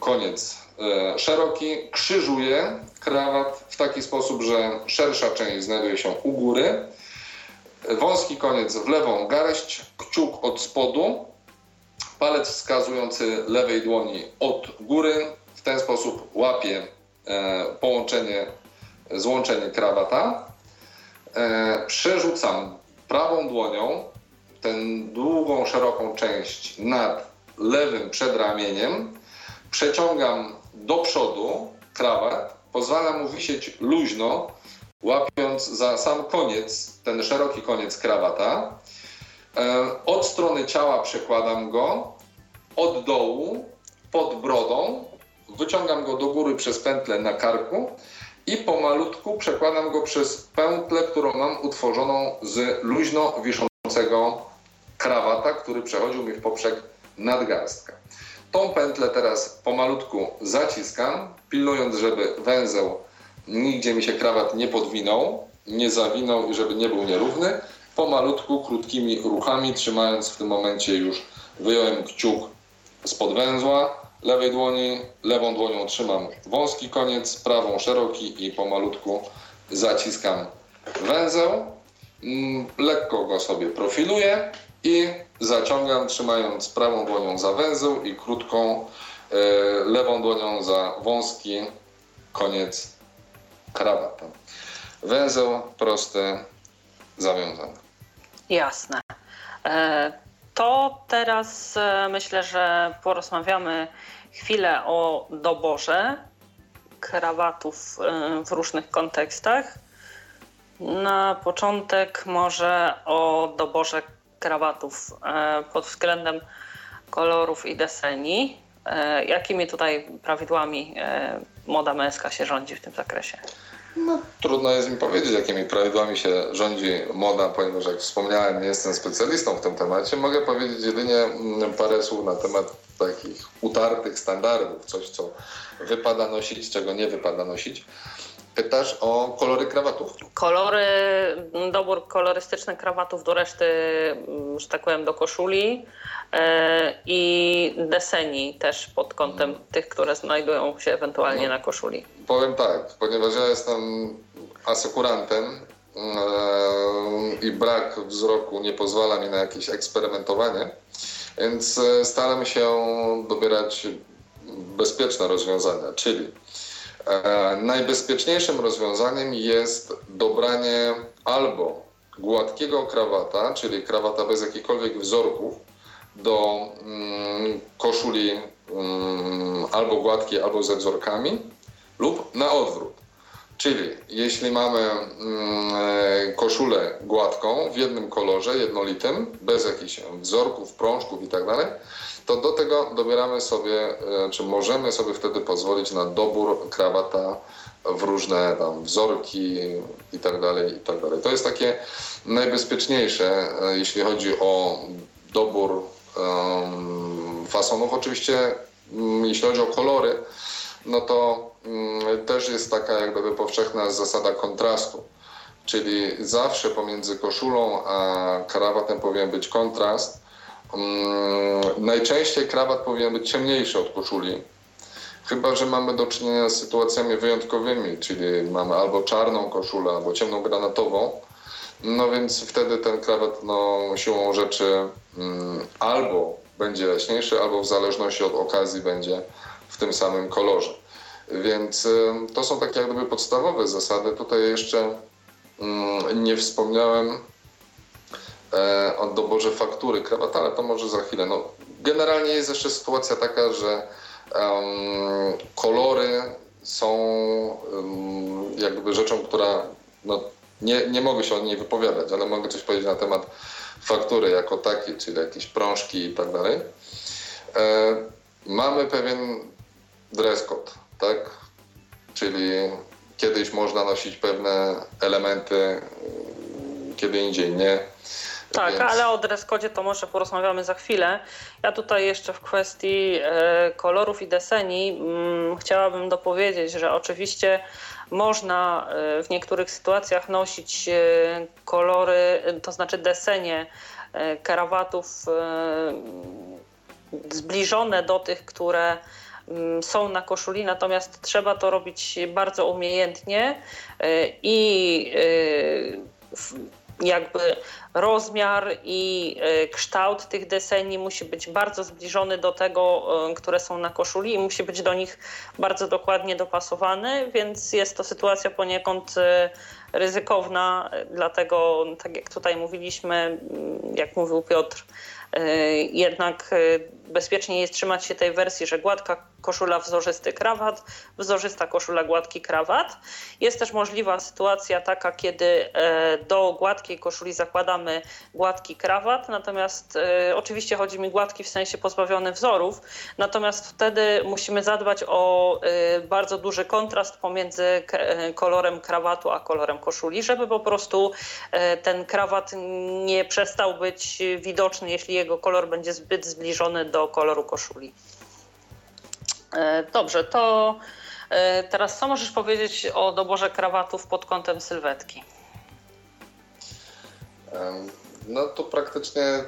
koniec e, szeroki. Krzyżuję krawat w taki sposób, że szersza część znajduje się u góry, wąski koniec w lewą garść, kciuk od spodu, palec wskazujący lewej dłoni od góry. W ten sposób łapię e, połączenie, złączenie krawata. E, przerzucam prawą dłonią tę długą, szeroką część nad lewym przedramieniem. Przeciągam do przodu krawat, pozwalam mu wisieć luźno, łapiąc za sam koniec, ten szeroki koniec krawata. E, od strony ciała przekładam go, od dołu, pod brodą, wyciągam go do góry przez pętlę na karku i pomalutku przekładam go przez pętlę, którą mam utworzoną z luźno wiszącego krawata, który przechodził mi w poprzek nadgarstka. Tą pętlę teraz pomalutku zaciskam, pilnując, żeby węzeł nigdzie mi się krawat nie podwinął, nie zawinął i żeby nie był nierówny. Pomalutku, krótkimi ruchami, trzymając w tym momencie już wyjąłem kciuk spod węzła lewej dłoni, lewą dłonią trzymam wąski koniec, prawą szeroki i pomalutku zaciskam węzeł. Mm, lekko go sobie profiluję i zaciągam, trzymając prawą dłonią za węzeł i krótką e, lewą dłonią za wąski koniec krawata. Węzeł prosty, zawiązany. Jasne. E, to teraz e, myślę, że porozmawiamy chwilę o doborze krawatów w różnych kontekstach. Na początek może o doborze krawatów e, pod względem kolorów i deseni. E, jakimi tutaj prawidłami e, moda męska się rządzi w tym zakresie? No, trudno jest mi powiedzieć, jakimi prawidłami się rządzi moda, ponieważ jak wspomniałem, nie jestem specjalistą w tym temacie. Mogę powiedzieć jedynie mm, parę słów na temat takich utartych standardów, coś co wypada nosić, czego nie wypada nosić. Pytasz o kolory krawatów? Kolory, dobór kolorystyczny krawatów do reszty, mm, że tak powiem, do koszuli e, i deseni też pod kątem hmm. tych, które znajdują się ewentualnie no, na koszuli. Powiem tak, ponieważ ja jestem asekurantem e, i brak wzroku nie pozwala mi na jakieś eksperymentowanie, więc e, staram się dobierać bezpieczne rozwiązania, czyli najbezpieczniejszym rozwiązaniem jest dobranie albo gładkiego krawata, czyli krawata bez jakichkolwiek wzorków, do mm, koszuli mm, albo gładkiej, albo ze wzorkami, lub na odwrót. Czyli jeśli mamy mm, e, koszulę gładką w jednym kolorze, jednolitym, bez jakichś wzorków, prążków itd., tak to do tego dobieramy sobie, e, czy możemy sobie wtedy pozwolić na dobór krawata w różne tam wzorki i tak dalej, i tak dalej. To jest takie najbezpieczniejsze, e, jeśli chodzi o dobór um, fasonów. Oczywiście, um, jeśli chodzi o kolory, no to um, też jest taka jak gdyby powszechna zasada kontrastu. Czyli zawsze pomiędzy koszulą a krawatem powinien być kontrast, Mm, najczęściej krawat powinien być ciemniejszy od koszuli. Chyba, że mamy do czynienia z sytuacjami wyjątkowymi, czyli mamy albo czarną koszulę, albo ciemną granatową. No więc wtedy ten krawat no, siłą rzeczy mm, albo będzie jaśniejszy, albo w zależności od okazji będzie w tym samym kolorze. Więc y, to są takie jak gdyby podstawowe zasady. Tutaj jeszcze mm, nie wspomniałem o doborze faktury krawata, ale to może za chwilę. No, generalnie jest jeszcze sytuacja taka, że um, kolory są um, jakby rzeczą, która no, nie, nie mogę się o niej wypowiadać, ale mogę coś powiedzieć na temat faktury jako takiej, czyli jakieś prążki i tak dalej. E, mamy pewien dress code, tak? Czyli kiedyś można nosić pewne elementy, kiedy indziej nie. Tak, Więc... ale o dress to może porozmawiamy za chwilę. Ja tutaj jeszcze w kwestii e, kolorów i deseni mm, chciałabym dopowiedzieć, że oczywiście można e, w niektórych sytuacjach nosić e, kolory, to znaczy desenie karawatów zbliżone do tych, które mm, są na koszuli, natomiast trzeba to robić bardzo umiejętnie i jakby rozmiar i e, kształt tych deseni musi być bardzo zbliżony do tego, e, które są na koszuli i musi być do nich bardzo dokładnie dopasowany, więc jest to sytuacja poniekąd e, ryzykowna, dlatego tak jak tutaj mówiliśmy, jak mówił Piotr, jednak bezpiecznie jest trzymać się tej wersji, że gładka koszula, wzorzysty krawat, wzorzysta koszula, gładki krawat. Jest też możliwa sytuacja taka, kiedy e, do gładkiej koszuli zakładamy gładki krawat, natomiast e, oczywiście chodzi mi gładki w sensie pozbawiony wzorów, natomiast wtedy musimy zadbać o e, bardzo duży kontrast pomiędzy kolorem krawatu a kolorem koszuli, żeby po prostu ten krawat nie przestał być widoczny, jeśli jego kolor będzie zbyt zbliżony do koloru koszuli. E, dobrze, to e, teraz co możesz powiedzieć o doborze krawatów pod kątem sylwetki? No to praktycznie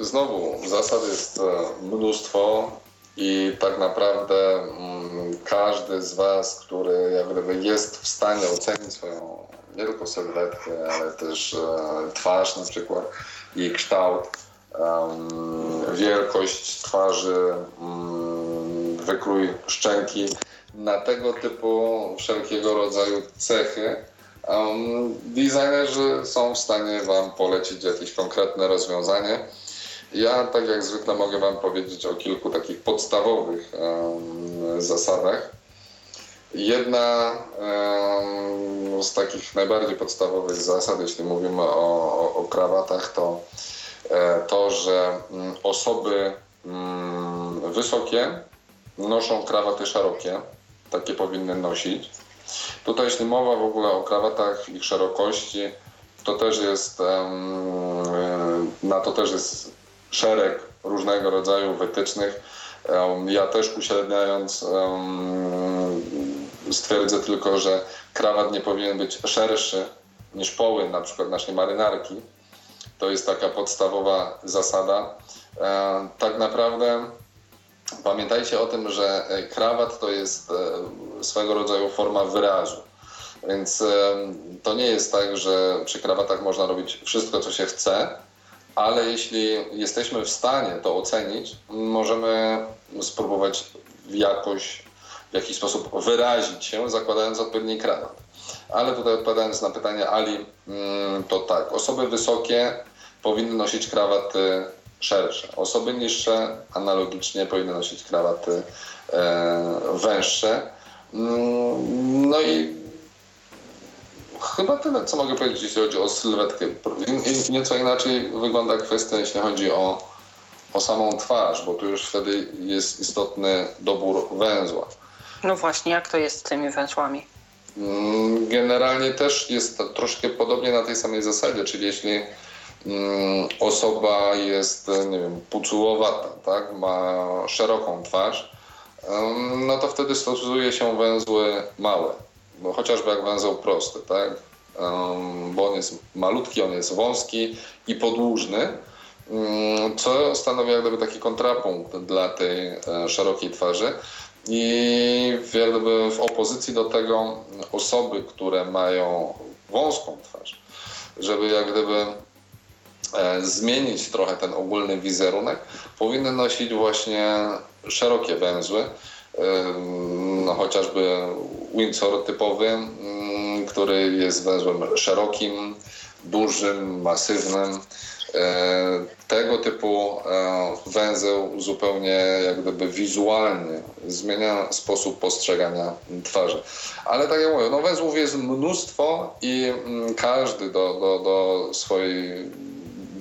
znowu zasad jest e, mnóstwo i tak naprawdę mm, każdy z Was, który jak gdyby jest w stanie ocenić swoją nie tylko sylwetkę, ale też twarz na przykład, jej kształt, wielkość twarzy, mm, wykrój szczęki, na tego typu wszelkiego rodzaju cechy. designerzy są w stanie Wam polecić jakieś konkretne rozwiązanie. Ja, tak jak zwykle, mogę Wam powiedzieć o kilku takich podstawowych zasadach. Jedna z takich najbardziej podstawowych zasad, jeśli mówimy o, o krawatach, to to, że mm, osoby mm, wysokie noszą krawaty szerokie, takie powinny nosić. Tutaj jeśli mowa w ogóle o krawatach, ich szerokości, to też jest, e, na to też jest szereg różnego rodzaju wytycznych. Ja też uśredniając stwierdzę tylko, że krawat nie powinien być szerszy niż poły na przykład naszej marynarki, to jest taka podstawowa zasada. E, tak naprawdę pamiętajcie o tym, że krawat to jest e, swego rodzaju forma wyrazu. Więc e, to nie jest tak, że przy krawatach można robić wszystko, co się chce, ale jeśli jesteśmy w stanie to ocenić, możemy spróbować jakoś, w jakiś sposób wyrazić się, zakładając odpowiedni krawat. Ale tutaj odpowiadając na pytanie Ali, mm, to tak, osoby wysokie powinny nosić krawaty szersze. Osoby niższe analogicznie powinny nosić krawaty e, węższe. Mm, no i chyba tyle, co mogę powiedzieć, jeśli chodzi o sylwetkę. Nieco inaczej wygląda kwestia, jeśli chodzi o, o samą twarz, bo tu już wtedy jest istotny dobór węzła. No właśnie, jak to jest z tymi węzłami? Mm, generalnie też jest troszkę podobnie na tej samej zasadzie, czyli jeśli osoba jest, nie wiem, pucułowata, tak, ma szeroką twarz, no to wtedy stosuje się węzły małe, bo chociażby jak węzeł prosty, tak, bo on jest malutki, on jest wąski i podłużny, mm, co stanowi jak gdyby taki kontrapunkt dla tej e, szerokiej twarzy. I gdyby w opozycji do tego osoby, które mają wąską twarz, żeby jak gdyby E, zmienić trochę ten ogólny wizerunek, powinny nosić właśnie szerokie węzły, e, no chociażby Windsor typowy, mm, który jest węzłem szerokim, dużym, masywnym. E, tego typu węzeł zupełnie jak gdyby wizualnie zmienia sposób postrzegania twarzy. Ale tak jak mówię, no węzłów jest mnóstwo i mm, każdy do, do, do swojej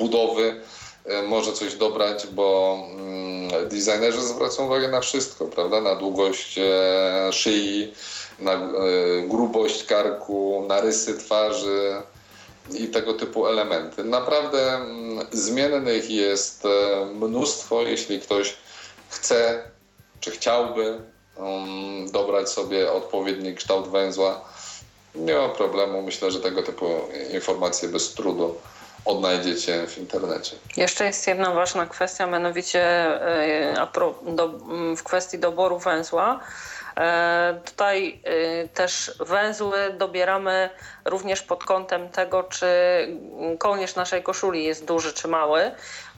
budowy e, może coś dobrać, bo mm, designerzy zwracają uwagę na wszystko, prawda? Na długość e, szyi, na grubość karku, na rysy twarzy i tego typu elementy. Naprawdę mm, zmiennych jest mnóstwo, jeśli ktoś chce czy chciałby um, dobrać sobie odpowiedni kształt węzła. Nie ma problemu. Myślę, że tego typu informacje bez trudu odnajdziecie w internecie. Jeszcze jest jedna ważna kwestia, mianowicie e, w kwestii doboru węzła. E, tutaj e, też węzły dobieramy również pod kątem tego, czy kołnierz naszej koszuli jest duży czy mały.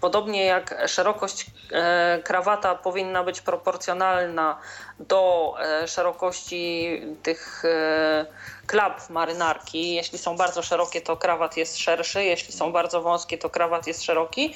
Podobnie jak szerokość e, krawata powinna być proporcjonalna do szerokości tych klap marynarki. Jeśli są bardzo szerokie, to krawat jest szerszy, jeśli są bardzo wąskie, to krawat jest szeroki,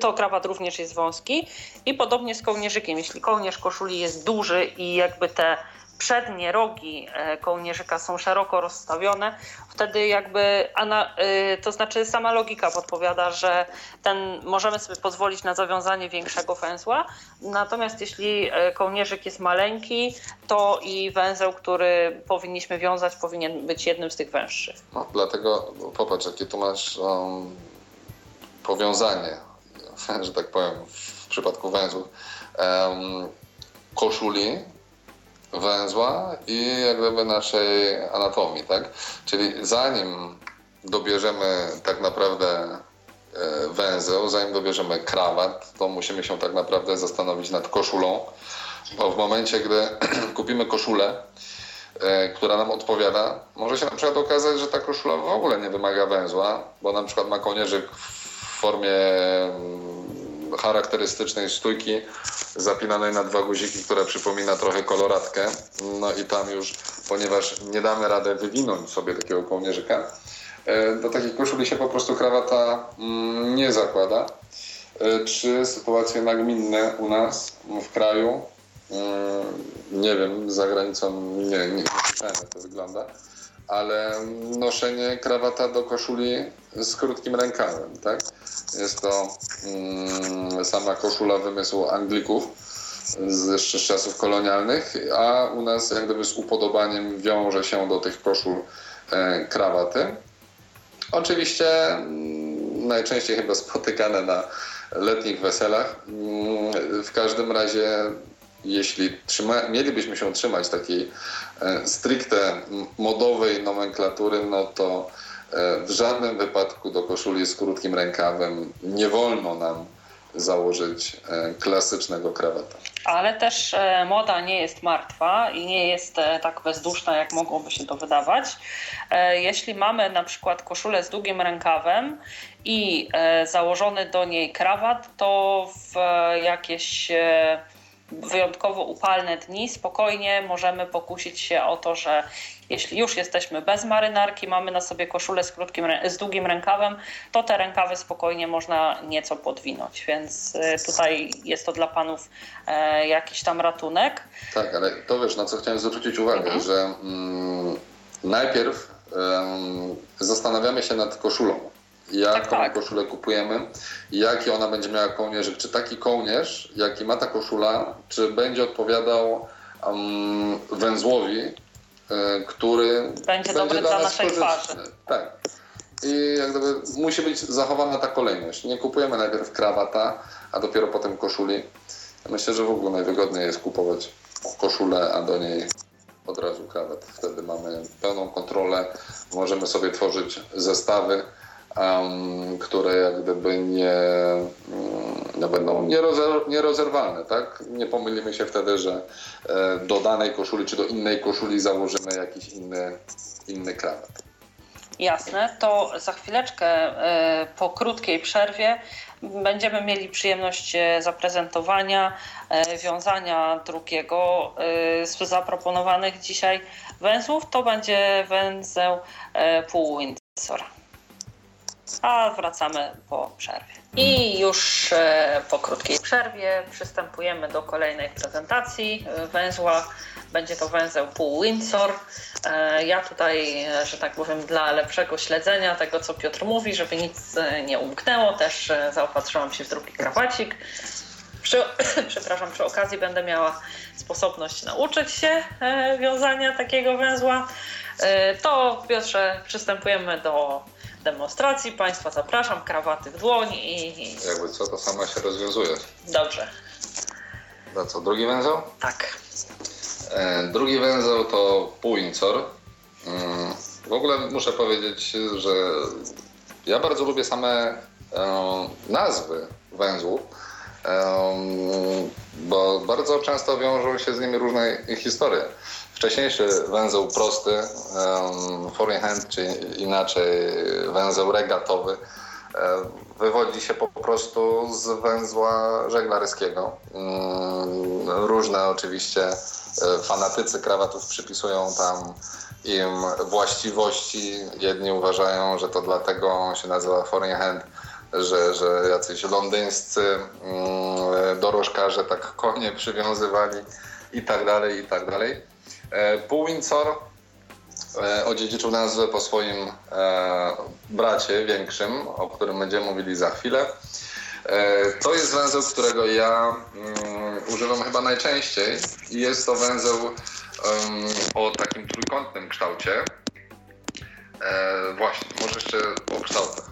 to krawat również jest wąski. I podobnie z kołnierzykiem. Jeśli kołnierz koszuli jest duży i jakby te przednie rogi e, kołnierzyka są szeroko rozstawione, wtedy jakby, e, to znaczy sama logika podpowiada, że ten, możemy sobie pozwolić na zawiązanie większego węzła, natomiast jeśli e, kołnierzyk jest maleńki, to i węzeł, który powinniśmy wiązać, powinien być jednym z tych węższych. No, dlatego popatrz, jakie tu masz um, powiązanie, [laughs] że tak powiem, w przypadku węzłów. Um, koszuli węzła i jak gdyby naszej anatomii, tak? Czyli zanim dobierzemy tak naprawdę e, węzeł, zanim dobierzemy krawat, to musimy się tak naprawdę zastanowić nad koszulą, bo w momencie, gdy [clears throat] kupimy koszulę, e, która nam odpowiada, może się na przykład okazać, że ta koszula w ogóle nie wymaga węzła, bo na przykład ma kołnierzyk w formie charakterystycznej stójki zapinanej na dwa guziki, która przypomina trochę koloratkę. No i tam już, ponieważ nie damy radę wywinąć sobie takiego kołnierzyka, e, do takiej koszuli się po prostu krawata mm, nie zakłada. E, czy sytuacje nagminne u nas w kraju, mm, nie wiem, za granicą nie, nie słyszałem jak to wygląda, ale noszenie krawata do koszuli z krótkim rękawem, tak? Jest to mm, sama koszula wymysłu Anglików z, czasów kolonialnych, a u nas jak gdyby z upodobaniem wiąże się do tych koszul e, krawaty. Oczywiście mm, najczęściej chyba spotykane na letnich weselach. Mm, w każdym razie jeśli trzyma, mielibyśmy się trzymać takiej e, stricte modowej nomenklatury, no to e, w żadnym wypadku do koszuli z krótkim rękawem nie wolno nam założyć e, klasycznego krawata. Ale też moda nie jest martwa i nie jest tak bezduszna, jak mogłoby się to wydawać. Jeśli mamy na przykład koszulę z długim rękawem i założony do niej krawat, to w jakieś wyjątkowo upalne dni spokojnie możemy pokusić się o to, że jeśli już jesteśmy bez marynarki, mamy na sobie koszulę z, krótkim, z długim rękawem, to te rękawy spokojnie można nieco podwinąć, więc y, tutaj jest to dla panów e, jakiś tam ratunek. Tak, ale to wiesz, na co chciałem zwrócić uwagę, mhm. że mm, najpierw um, zastanawiamy się nad koszulą jaką tak, tak. koszulę kupujemy, jaki ona będzie miała kołnierzyk. Czy taki kołnierz, jaki ma ta koszula, czy będzie odpowiadał um, węzłowi, y, który będzie, będzie dobry dla, dla naszej twarzy. Tak. I jak gdyby musi być zachowana ta kolejność. Nie kupujemy najpierw krawata, a dopiero potem koszuli. Myślę, że w ogóle najwygodniej jest kupować koszulę, a do niej od razu krawat. Wtedy mamy pełną kontrolę, możemy sobie tworzyć zestawy um, które jak gdyby nie, no będą nierozer, nierozerwalne, tak? Nie pomylimy się wtedy, że e, do danej koszuli czy do innej koszuli założymy jakiś inny, inny krawat. Jasne, to za chwileczkę e, po krótkiej przerwie będziemy mieli przyjemność e, zaprezentowania wiązania drugiego z zaproponowanych dzisiaj węzłów. To będzie węzeł pół a wracamy po przerwie. I już e, po krótkiej przerwie przystępujemy do kolejnej prezentacji e, węzła. Będzie to węzeł pół Windsor. E, ja tutaj, że tak powiem, dla lepszego śledzenia tego, co Piotr mówi, żeby nic nie umknęło, też zaopatrzyłam się w drugi krawacik. przy, [coughs] przepraszam, przy okazji będę miała sposobność nauczyć się e, wiązania takiego węzła, e, to Piotrze przystępujemy do demonstracji. Państwa zapraszam, krawaty w dłoń i... Jakby co, to sama się rozwiązuje. Dobrze. Za co, drugi węzeł? Tak. E, drugi węzeł to półincor. Mm, w ogóle muszę powiedzieć, że ja bardzo lubię same e, nazwy węzłów, e, bo bardzo często wiążą się z nimi różne historie. Wcześniejszy węzeł prosty, um, foreign hand, czy inaczej węzeł regatowy, wywodzi się po prostu z węzła żeglarskiego. Mm, różne oczywiście fanatycy krawatów przypisują tam im właściwości. Jedni uważają, że to dlatego się nazywa foreign hand, że, że jacyś londyńscy mm, dorożkarze tak konie przywiązywali i tak dalej, i tak dalej. E, Pół Windsor e, odziedziczył nazwę po swoim e, bracie większym, o którym będziemy mówili za chwilę. To jest węzeł, którego ja um, używam chyba najczęściej i jest to węzeł o takim trójkątnym kształcie. Właśnie, może jeszcze o kształtach.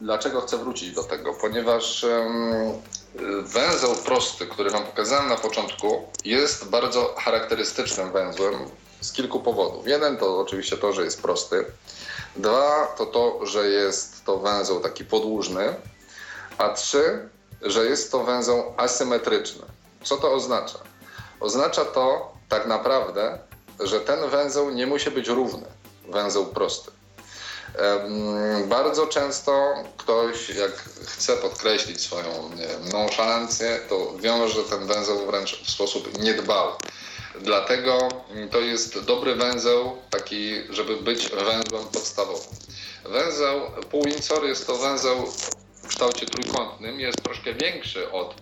Dlaczego chcę wrócić do tego? Ponieważ węzeł prosty, który Wam pokazałem na początku, jest bardzo charakterystycznym węzłem z kilku powodów. Jeden to oczywiście to, że jest prosty. Dwa to to, że jest to węzeł taki podłużny. A trzy, że jest to węzeł asymetryczny. Co to oznacza? Oznacza to tak naprawdę, że ten węzeł nie musi być równy, węzeł prosty. Bardzo często ktoś, jak chce podkreślić swoją nonszalancję, to wiąże ten węzeł wręcz w sposób niedbały. Dlatego to jest dobry węzeł, taki, żeby być węzłem podstawowym. Węzeł półwincory jest to węzeł w kształcie trójkątnym, jest troszkę większy od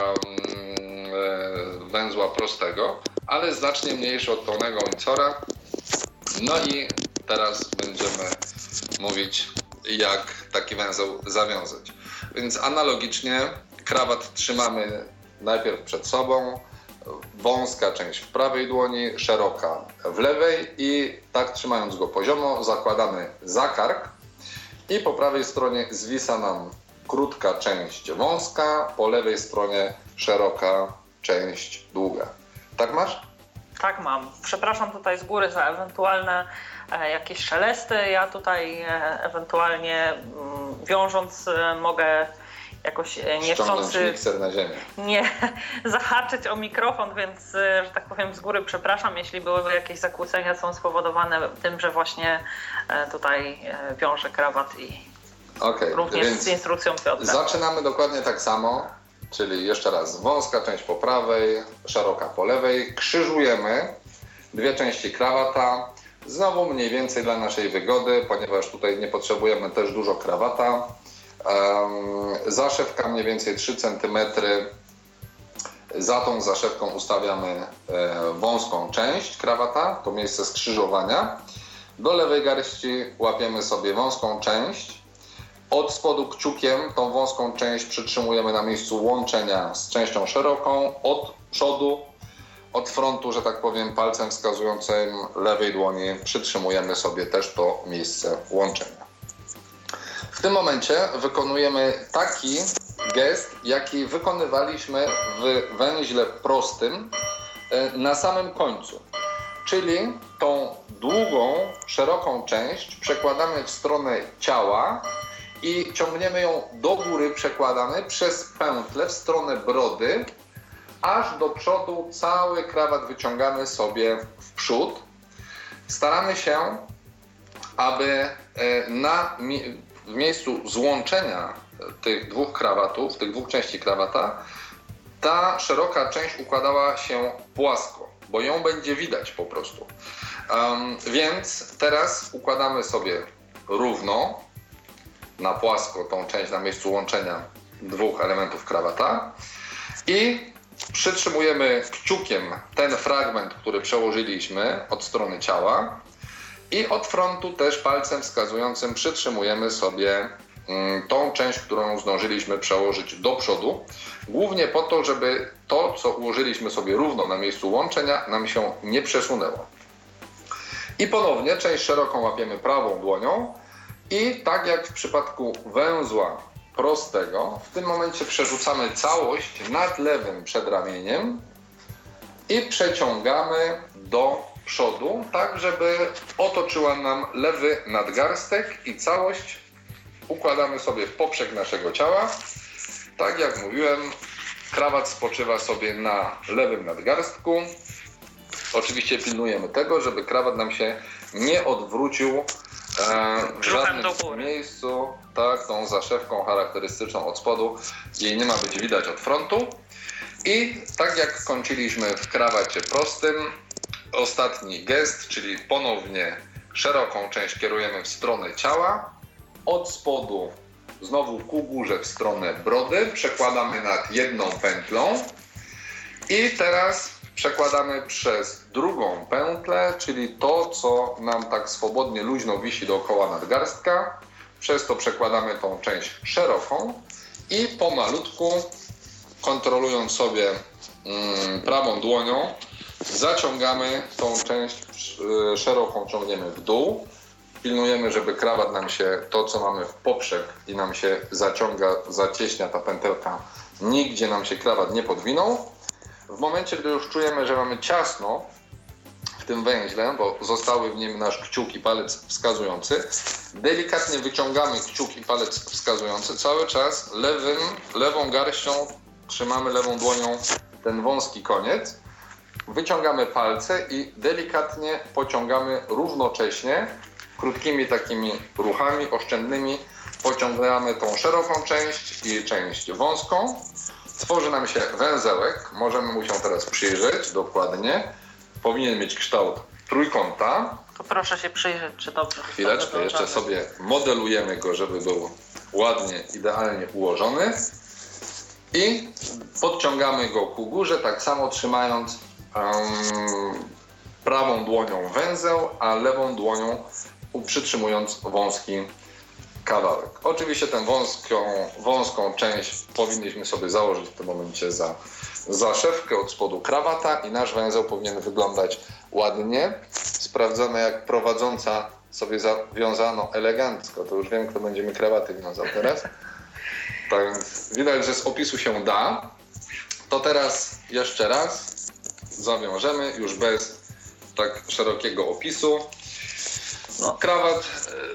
um, węzła prostego, ale znacznie mniejszy od pełnego uncora. No i teraz będziemy mówić, jak taki węzeł zawiązać. Więc analogicznie krawat trzymamy najpierw przed sobą, wąska część w prawej dłoni, szeroka w lewej i tak trzymając go poziomo zakładamy za kark i po prawej stronie zwisa nam krótka część wąska, po lewej stronie szeroka część długa. Tak masz? Tak mam. Przepraszam tutaj z góry za ewentualne jakieś szelesty. Ja tutaj e, ewentualnie mm, wiążąc e, mogę jakoś niechcący mikser na ziemię. nie [laughs] zahaczyć o mikrofon, więc że tak powiem z góry przepraszam, jeśli byłyby jakieś zakłócenia są spowodowane tym, że właśnie tutaj wiążę krawat i okay, również z instrukcją Piotra. Zaczynamy dokładnie tak samo. Czyli jeszcze raz, wąska część po prawej, szeroka po lewej. Krzyżujemy dwie części krawata. Znowu mniej więcej dla naszej wygody, ponieważ tutaj nie potrzebujemy też dużo krawata. Zaszewka mniej więcej 3 cm. Za tą zaszewką ustawiamy e, wąską część krawata, to miejsce skrzyżowania. Do lewej garści łapiemy sobie wąską część od spodu kciukiem tą wąską część przytrzymujemy na miejscu łączenia z częścią szeroką. Od przodu, od frontu, że tak powiem, palcem wskazującym lewej dłoni przytrzymujemy sobie też to miejsce łączenia. W tym momencie wykonujemy taki gest, jaki wykonywaliśmy w węźle prostym e, na samym końcu. Czyli tą długą, szeroką część przekładamy w stronę ciała i ciągniemy ją do góry, przekładamy przez pętlę w stronę brody, aż do przodu cały krawat wyciągamy sobie w przód. Staramy się, aby e, na, w miejscu złączenia tych dwóch krawatów, tych dwóch części krawata, ta szeroka część układała się płasko, bo ją będzie widać po prostu. Um, więc teraz układamy sobie równo, na płasko tą część na miejscu łączenia dwóch elementów krawata i przytrzymujemy kciukiem ten fragment, który przełożyliśmy od strony ciała i od frontu też palcem wskazującym przytrzymujemy sobie mm, tą część, którą zdążyliśmy przełożyć do przodu, głównie po to, żeby to, co ułożyliśmy sobie równo na miejscu łączenia, nam się nie przesunęło. I ponownie część szeroką łapiemy prawą dłonią i tak jak w przypadku węzła prostego, w tym momencie przerzucamy całość nad lewym przedramieniem i przeciągamy do przodu, tak żeby otoczyła nam lewy nadgarstek i całość układamy sobie w poprzek naszego ciała. Tak jak mówiłem, krawat spoczywa sobie na lewym nadgarstku. Oczywiście pilnujemy tego, żeby krawat nam się nie odwrócił w żadnym miejscu. Tak, tą zaszewką charakterystyczną od spodu. Jej nie ma być widać od frontu. I tak jak kończyliśmy w krawacie prostym, ostatni gest, czyli ponownie szeroką część kierujemy w stronę ciała. Od spodu znowu ku górze w stronę brody, przekładamy nad jedną pętlą i teraz przekładamy przez drugą pętlę, czyli to, co nam tak swobodnie, luźno wisi dookoła nadgarstka. Przez to przekładamy tą część szeroką i pomalutku, kontrolując sobie mm, prawą dłonią, zaciągamy tą część y, szeroką, ciągniemy w dół. Pilnujemy, żeby krawat nam się, to co mamy w poprzek i nam się zaciąga, zacieśnia ta pętelka, nigdzie nam się krawat nie podwinął. W momencie, gdy już czujemy, że mamy ciasno w tym węźle, bo zostały w nim nasz kciuk i palec wskazujący, delikatnie wyciągamy kciuk i palec wskazujący cały czas lewym, lewą garścią trzymamy lewą dłonią ten wąski koniec wyciągamy palce i delikatnie pociągamy równocześnie, krótkimi takimi ruchami oszczędnymi, pociągamy tą szeroką część i część wąską. Tworzy nam się węzełek, możemy mu się teraz przyjrzeć dokładnie. Powinien mieć kształt trójkąta. To proszę się przyjrzeć, czy dobrze. Chwileczkę, jeszcze sobie modelujemy go, żeby był ładnie, idealnie ułożony. I podciągamy go ku górze, tak samo trzymając um, prawą dłonią węzeł, a lewą dłonią przytrzymując wąski kawałek. Oczywiście tę wąską, wąską część powinniśmy sobie założyć w tym momencie za zaszewkę od spodu krawata i nasz węzeł powinien wyglądać ładnie. Sprawdzamy jak prowadząca sobie zawiązano elegancko. To już wiem, kto będzie mi krawaty wiązał teraz. Tak więc widać, że z opisu się da. To teraz jeszcze raz zawiążemy już bez tak szerokiego opisu. No, krawat,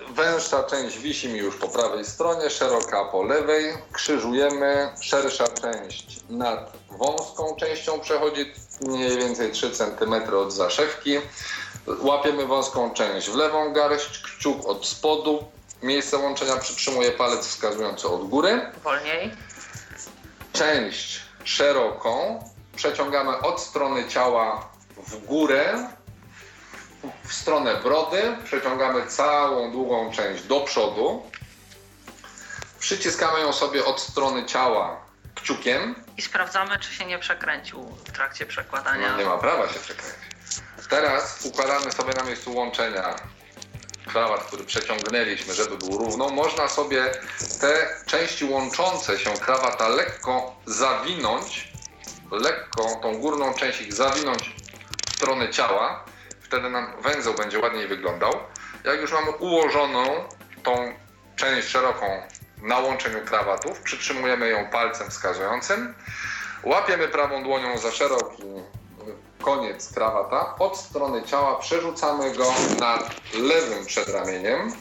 e, węższa część wisi mi już po prawej stronie, szeroka po lewej. Krzyżujemy, szersza część nad wąską częścią przechodzi mniej więcej 3 cm od zaszewki. Łapiemy wąską część w lewą garść, kciuk od spodu. Miejsce łączenia przytrzymuje palec wskazujący od góry. Wolniej. Część szeroką przeciągamy od strony ciała w górę, w stronę brody, przeciągamy całą długą część do przodu, przyciskamy ją sobie od strony ciała kciukiem. I sprawdzamy, czy się nie przekręcił w trakcie przekładania. No, nie ma prawa się przekręcić. Teraz układamy sobie na miejscu łączenia krawat, który przeciągnęliśmy, żeby był równo. Można sobie te części łączące się krawata lekko zawinąć lekko tą górną część ich zawinąć w stronę ciała, wtedy nam węzeł będzie ładniej wyglądał. Jak już mamy ułożoną tą część szeroką na łączeniu krawatów, przytrzymujemy ją palcem wskazującym, łapiemy prawą dłonią za szeroki koniec krawata, od strony ciała przerzucamy go nad lewym przedramieniem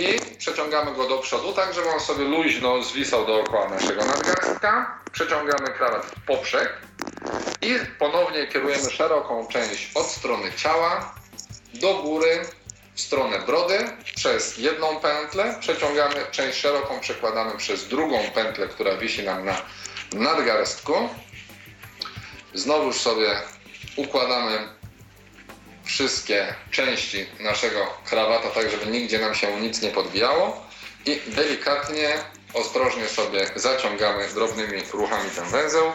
i przeciągamy go do przodu, tak żeby on sobie luźno zwisał dookoła naszego nadgarstka. Przeciągamy krawat poprzek i ponownie kierujemy szeroką część od strony ciała do góry w stronę brody przez jedną pętlę. Przeciągamy część szeroką, przekładamy przez drugą pętlę, która wisi nam na nadgarstku. Znowuż sobie układamy wszystkie części naszego krawata, tak żeby nigdzie nam się nic nie podbijało i delikatnie, ostrożnie sobie zaciągamy drobnymi ruchami ten węzeł.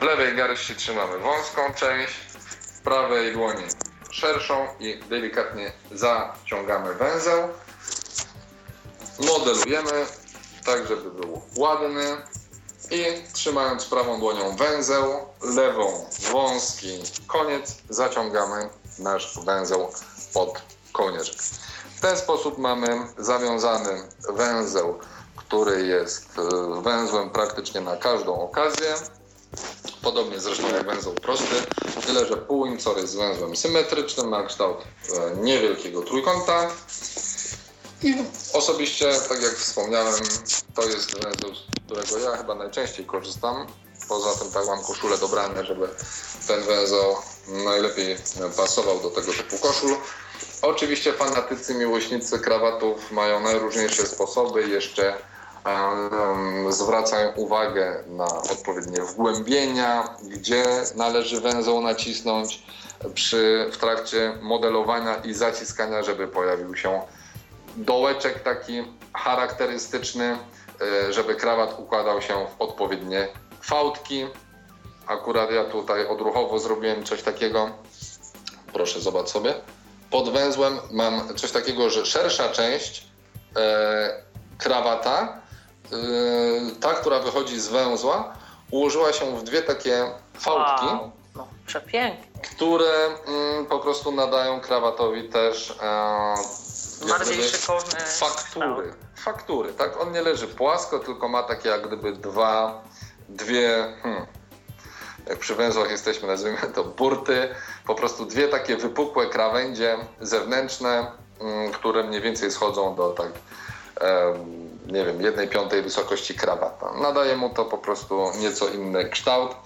W lewej garści trzymamy wąską część, w prawej dłoni szerszą i delikatnie zaciągamy węzeł. modelujemy tak, żeby był ładny i trzymając prawą dłonią węzeł, lewą wąski koniec, zaciągamy nasz węzeł pod kołnierzyk. W ten sposób mamy zawiązany węzeł, który jest e, węzłem praktycznie na każdą okazję. Podobnie zresztą jak węzeł prosty, tyle że półimcor jest węzłem symetrycznym, ma kształt e, niewielkiego trójkąta. I osobiście, tak jak wspomniałem, to jest węzeł, z którego ja chyba najczęściej korzystam. Poza tym tak mam koszulę dobrane, żeby ten węzeł najlepiej pasował do tego typu koszul. Oczywiście fanatycy, miłośnicy krawatów mają najróżniejsze sposoby. Jeszcze zwracają uwagę na odpowiednie wgłębienia, gdzie należy węzeł nacisnąć przy, w trakcie modelowania i zaciskania, żeby pojawił się dołeczek taki charakterystyczny, e, żeby krawat układał się w odpowiednie fałdki. Akurat ja tutaj odruchowo zrobiłem coś takiego. Proszę zobacz sobie. Pod węzłem mam coś takiego, że szersza część e, krawata, ta, która wychodzi z węzła, ułożyła się w dwie takie fałdki. Wow. No, przepięknie. Które mm, po prostu nadają krawatowi też e, bardziej szykowne faktury. Faktury, tak? On nie leży płasko, tylko ma takie jak gdyby dwa, dwie, hmm, jak przy węzłach jesteśmy, nazwijmy to burty, po prostu dwie takie wypukłe krawędzie zewnętrzne, mm, które mniej więcej schodzą do tak, nie wiem, jednej piątej wysokości krawata. Nadaje mu to po prostu nieco inny kształt,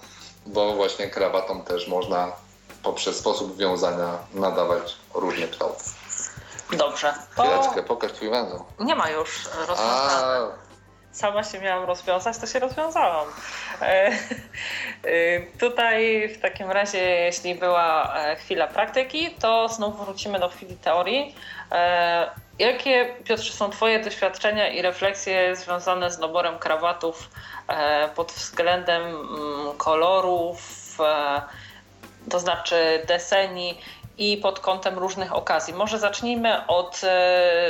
bo właśnie krawatom też można poprzez sposób wiązania nadawać różne kształty. Dobrze. To... Chwileczkę, pokaż twój węzeł. Nie ma już rozwiązania sama się miałam rozwiązać, to się rozwiązałam. E, e, tutaj w takim razie, jeśli była e, chwila praktyki, to znów wrócimy do chwili teorii. Jakie, Piotrze, są Twoje doświadczenia i refleksje związane z doborem krawatów pod względem mm, kolorów, to znaczy deseni i pod kątem różnych okazji? Może zacznijmy od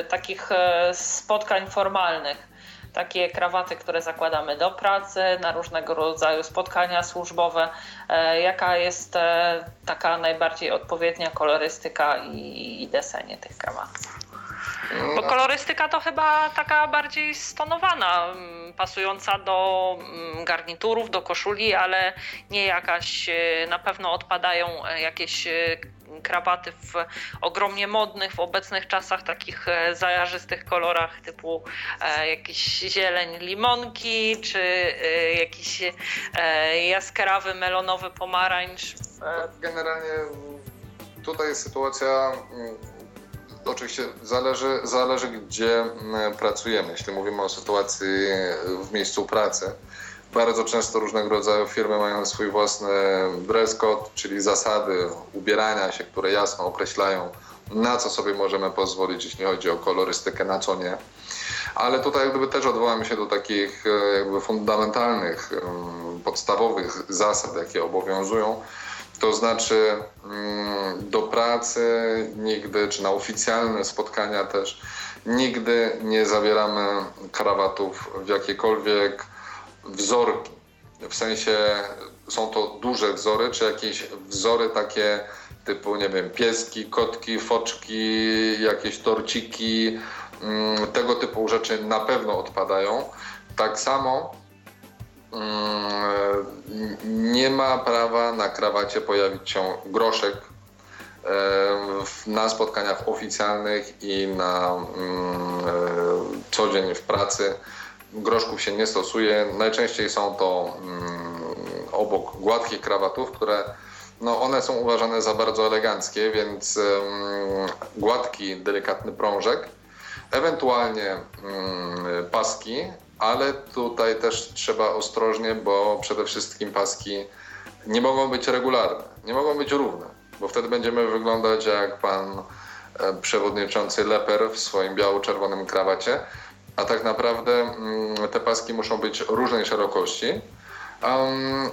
takich spotkań formalnych takie krawaty, które zakładamy do pracy, na różnego rodzaju spotkania służbowe. E, jaka jest e, taka najbardziej odpowiednia kolorystyka i, desenie tych krawatów? Bo kolorystyka to chyba taka bardziej stonowana, mm, pasująca do mm, garniturów, do koszuli, ale nie jakaś, e, na pewno odpadają jakieś krawaty w ogromnie modnych w obecnych czasach takich e, zajarzystych kolorach typu e, jakiś zieleń limonki czy e, jakiś jaskrawy melonowy pomarańcz. Generalnie tutaj jest sytuacja mm, oczywiście zależy, zależy gdzie mm, pracujemy. Jeśli mówimy o sytuacji w miejscu pracy, bardzo często różnego rodzaju firmy mają swój własny dress code, czyli zasady ubierania się, które jasno określają, na co sobie możemy pozwolić, jeśli chodzi o kolorystykę, na co nie. Ale tutaj gdyby też odwołamy się do takich e, jakby fundamentalnych, podstawowych zasad, jakie obowiązują. To znaczy mm, do pracy nigdy, czy na oficjalne spotkania też, nigdy nie zabieramy krawatów w jakiekolwiek wzorki. W sensie są to duże wzory, czy jakieś wzory takie typu, nie wiem, pieski, kotki, foczki, jakieś torciki, mm, tego typu rzeczy na pewno odpadają. Tak samo nie ma prawa na krawacie pojawić się groszek na spotkaniach oficjalnych i na mm, e, co dzień w pracy groszków się nie stosuje. Najczęściej są to mm, obok gładkich krawatów, które no one są uważane za bardzo eleganckie, więc gładki, delikatny prążek, ewentualnie mm, paski, ale tutaj też trzeba ostrożnie, bo przede wszystkim paski nie mogą być regularne, nie mogą być równe, bo wtedy będziemy wyglądać jak pan e, przewodniczący Leper w swoim biało-czerwonym krawacie, a tak naprawdę mm, te paski muszą być różnej szerokości.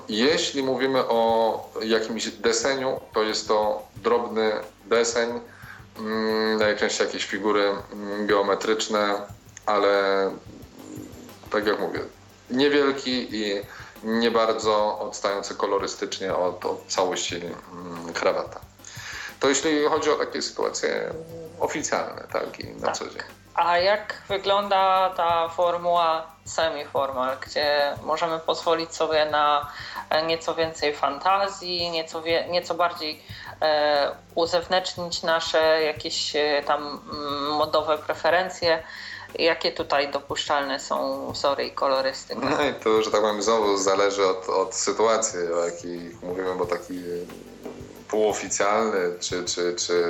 Jeśli mówimy o jakimś deseniu, to jest to drobny deseń, mm, najczęściej jakieś figury mm, geometryczne, ale tak jak mówię, niewielki i nie bardzo odstający kolorystycznie od, od całości mm, krawata. To jeśli chodzi o takie sytuacje oficjalne, tak, i na tak. co dzień. A jak wygląda ta formuła semi-formal, gdzie możemy pozwolić sobie na e, nieco więcej fantazji, nieco, wie, nieco bardziej e, uzewnętrznić nasze jakieś e, tam mm, modowe preferencje? Jakie tutaj dopuszczalne są wzory i kolorystyki? No i to, że tak powiem, znowu zależy od, od sytuacji, o jakich mówimy, bo taki półoficjalny czy, czy, czy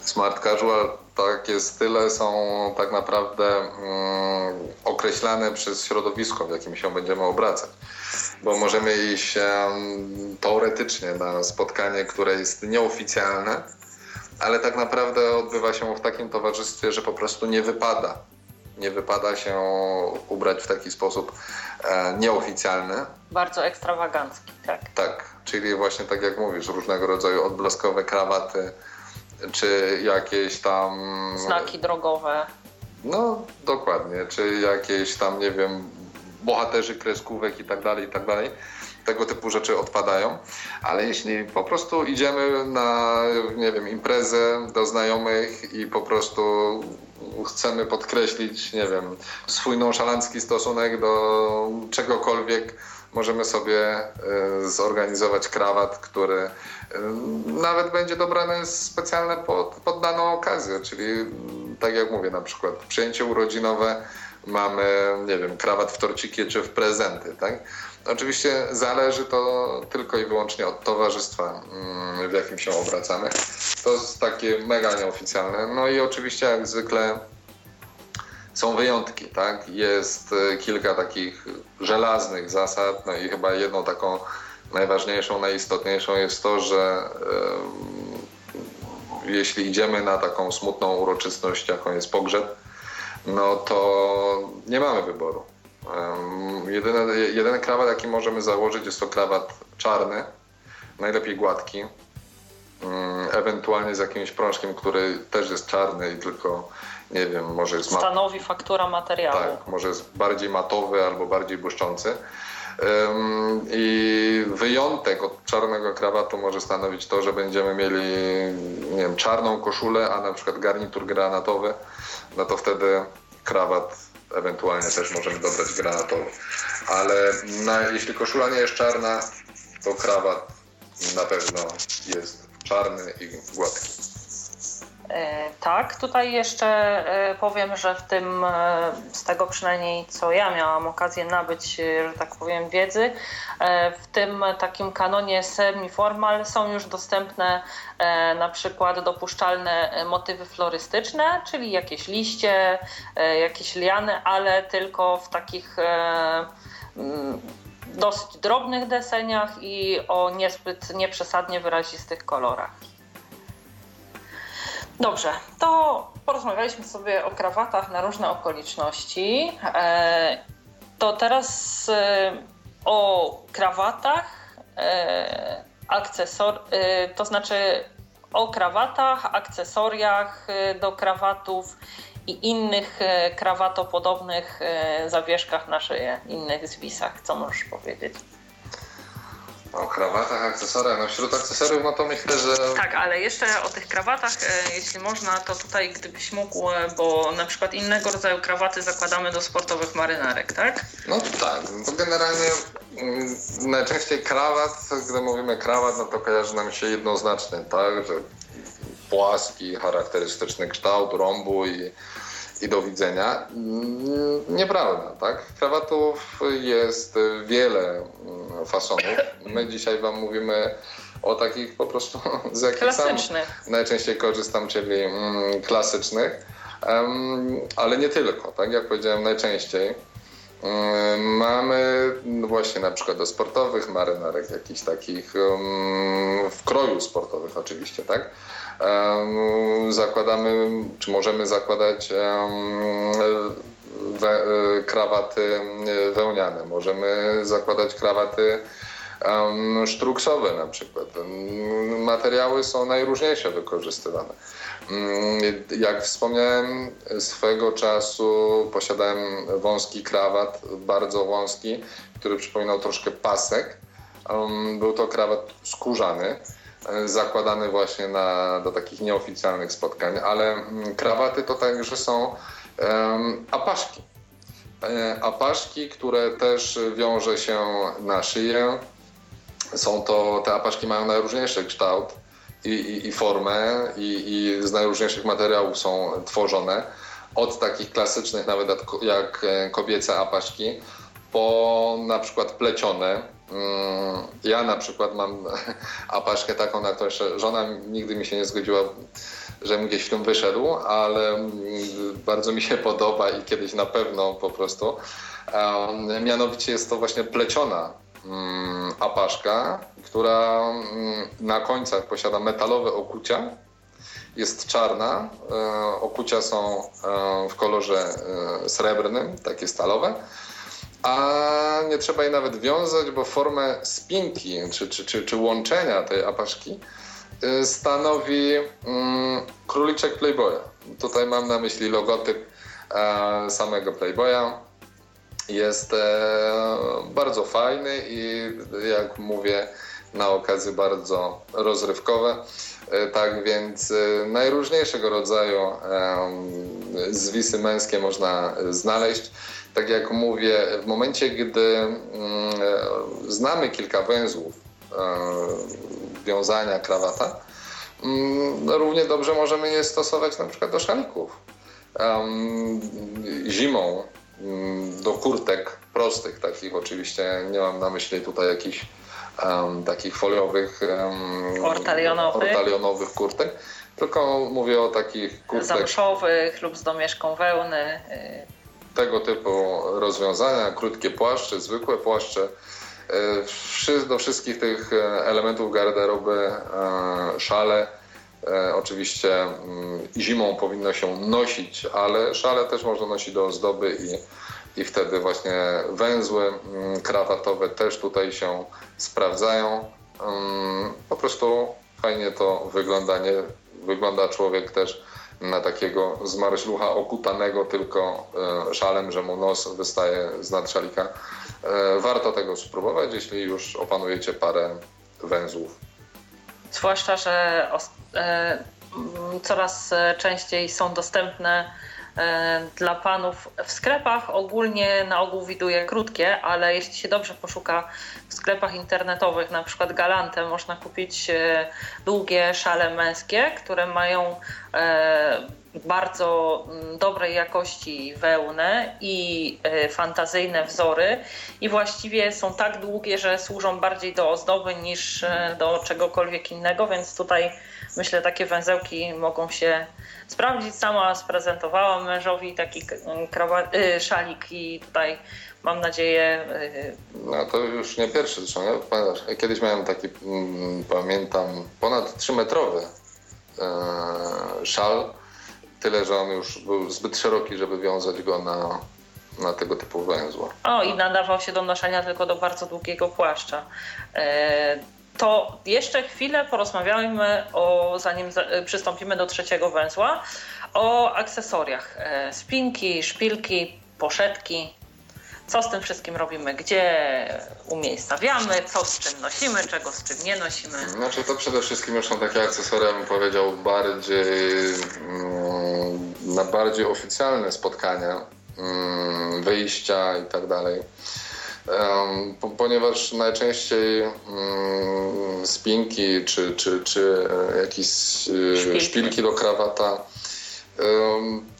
smart casual, takie style są tak naprawdę mm, określane przez środowisko, w jakim się będziemy obracać. Bo możemy iść um, teoretycznie na spotkanie, które jest nieoficjalne, ale tak naprawdę odbywa się w takim towarzystwie, że po prostu nie wypada. Nie wypada się ubrać w taki sposób e, nieoficjalny. Bardzo ekstrawagancki, tak. Tak, czyli właśnie tak jak mówisz, różnego rodzaju odblaskowe krawaty, czy jakieś tam. Znaki drogowe. No, dokładnie. Czy jakieś tam, nie wiem, bohaterzy kreskówek i tak dalej, i tak dalej. Tego typu rzeczy odpadają, ale jeśli po prostu idziemy na, nie wiem, imprezę do znajomych i po prostu chcemy podkreślić, nie wiem, swój nonszalancki stosunek do czegokolwiek, możemy sobie e, zorganizować krawat, który e, nawet będzie dobrany specjalnie pod, pod daną okazję, czyli tak jak mówię, na przykład przyjęcie urodzinowe mamy, nie wiem, krawat w torciki czy w prezenty, tak? Oczywiście zależy to tylko i wyłącznie od towarzystwa, mm, w jakim się obracamy. To jest takie mega nieoficjalne. No i oczywiście jak zwykle są wyjątki, tak? Jest e, kilka takich żelaznych zasad, no i chyba jedną taką najważniejszą, najistotniejszą jest to, że jeśli idziemy na taką smutną uroczystość, jaką jest pogrzeb, no to nie mamy wyboru. Jedyny, jedyny krawat, jaki możemy założyć, jest to krawat czarny, najlepiej gładki, mm, ewentualnie z jakimś prążkiem, który też jest czarny i tylko nie wiem, może jest... Stanowi faktura materiału. Tak, może jest bardziej matowy albo bardziej błyszczący. I wyjątek od czarnego krawatu może stanowić to, że będziemy mieli nie wiem, czarną koszulę, a na przykład garnitur granatowy, no to wtedy krawat ewentualnie też możemy dobrać granatowy. Ale na, jeśli koszula nie jest czarna, to krawat na pewno jest czarny i gładki. E, tak, tutaj jeszcze e, powiem, że w tym, e, z tego przynajmniej co ja miałam okazję nabyć, że tak powiem, wiedzy, w tym takim kanonie semi-formal są już dostępne na przykład dopuszczalne motywy florystyczne, czyli jakieś liście, jakieś liany, ale tylko w takich mm, dosyć drobnych deseniach i o niezbyt nieprzesadnie wyrazistych kolorach. Dobrze, to porozmawialiśmy sobie o krawatach na różne okoliczności. E, to teraz e, o krawatach, e, akcesor, to znaczy o krawatach, akcesoriach do krawatów i innych krawatopodobnych zawieszkach na szyję, innych zwisach. Co możesz powiedzieć? O krawatach, akcesoriach. No wśród akcesoriów no to myślę, że... Tak, ale jeszcze o tych krawatach, e, jeśli można, to tutaj gdybyś mógł, e, bo na przykład innego rodzaju krawaty zakładamy do sportowych marynarek, tak? No tak, to generalnie mm, najczęściej krawat, gdy mówimy krawat, no to kojarzy nam się jednoznacznie, tak, że płaski, charakterystyczny kształt rąbu i i do widzenia. Nieprawda, tak? Krawatów jest wiele mm, fasonów. My dzisiaj Wam mówimy o takich po prostu, [laughs] z jakich sam najczęściej korzystam, czyli mm, klasycznych, um, ale nie tylko, tak? Jak powiedziałem, najczęściej. Mamy właśnie na przykład do sportowych marynarek, jakichś takich w kroju sportowych oczywiście, tak? Zakładamy, czy możemy zakładać we, krawaty wełniane, możemy zakładać krawaty sztruksowe na przykład. Materiały są najróżniejsze wykorzystywane. Jak wspomniałem, swego czasu posiadałem wąski krawat, bardzo wąski, który przypominał troszkę pasek. Był to krawat skórzany, zakładany właśnie na, do takich nieoficjalnych spotkań, ale mm, krawaty to także są um, apaszki. E, apaszki, które też wiąże się na szyję. Są to, te apaszki mają najróżniejszy kształt i, i, i formę i, i z najróżniejszych materiałów są tworzone. Od takich klasycznych nawet jak e, kobiece apaszki po na przykład plecione. Mm, ja na przykład mam [laughs] apaszkę taką, na którą żona nigdy mi się nie zgodziła, żebym gdzieś tym wyszedł, ale mm, bardzo mi się podoba i kiedyś na pewno po prostu. Mianowicie jest to właśnie pleciona mm, apaszka, która na końcach posiada metalowe okucia. Jest czarna, e, okucia są e, w kolorze e, srebrnym, takie stalowe a nie trzeba jej nawet wiązać, bo formę spinki czy, czy, czy, czy łączenia tej apaszki y, stanowi mm, króliczek Playboya. Tutaj mam na myśli logotyp e, samego Playboya. Jest e, bardzo fajny i jak mówię, na okazję bardzo rozrywkowe. E, tak więc najróżniejszego rodzaju zwisy męskie można znaleźć tak jak mówię, w momencie, gdy mm, znamy kilka węzłów e, wiązania krawata, mm, równie dobrze możemy je stosować na przykład do szalików. Zimą mm, do kurtek prostych, takich oczywiście, nie mam na myśli tutaj jakichś um, takich foliowych, um, ortalionowych. ortalionowych kurtek, tylko mówię o takich kurtek... Zamszowych lub z domieszką wełny. Tego typu rozwiązania, krótkie płaszcze, zwykłe płaszcze. E, do wszystkich tych e, elementów garderoby, e, szale, oczywiście mm, zimą powinno się nosić, ale szale też można nosić do ozdoby i, i wtedy właśnie węzły mm, krawatowe też tutaj się sprawdzają. Mm, po prostu fajnie to wygląda, nie, wygląda człowiek też na takiego zmaroślucha okutanego tylko e, szalem, że mu nos wystaje z nadszalika. E, warto tego spróbować, jeśli już opanujecie parę węzłów. Zwłaszcza, że e, coraz częściej są dostępne dla panów w sklepach. Ogólnie na ogół widuje krótkie, ale jeśli się dobrze poszuka w sklepach internetowych, na przykład Galante, można kupić e, długie szale męskie, które mają e, bardzo mm, dobrej jakości wełnę i fantazyjne wzory i właściwie są tak długie, że służą bardziej do ozdoby niż do czegokolwiek innego, więc tutaj myślę takie węzełki mogą się sprawdzić. Sama sprezentowałam mężowi taki y, szalik i tutaj mam nadzieję... Y, no to już nie pierwszy zresztą. Ja kiedyś miałem taki, mm, pamiętam, ponad 3-metrowy e, szal. Tyle, że on już był zbyt szeroki, żeby wiązać go na, na tego typu węzła. O, i nadawał się do noszenia tylko do bardzo długiego płaszcza. E, to jeszcze chwilę porozmawiajmy o, zanim przystąpimy do trzeciego węzła, o akcesoriach. E, spinki, szpilki, poszetki. Co z tym wszystkim robimy? Gdzie umiejscawiamy? Co z czym nosimy? Czego z czym nie nosimy? Znaczy to przede wszystkim już są takie akcesoria, bym powiedział, bardziej mm, na bardziej oficjalne spotkania, mm, wyjścia i tak dalej ponieważ najczęściej mm, spinki czy, czy, czy e, jakieś e, szpilki. szpilki do krawata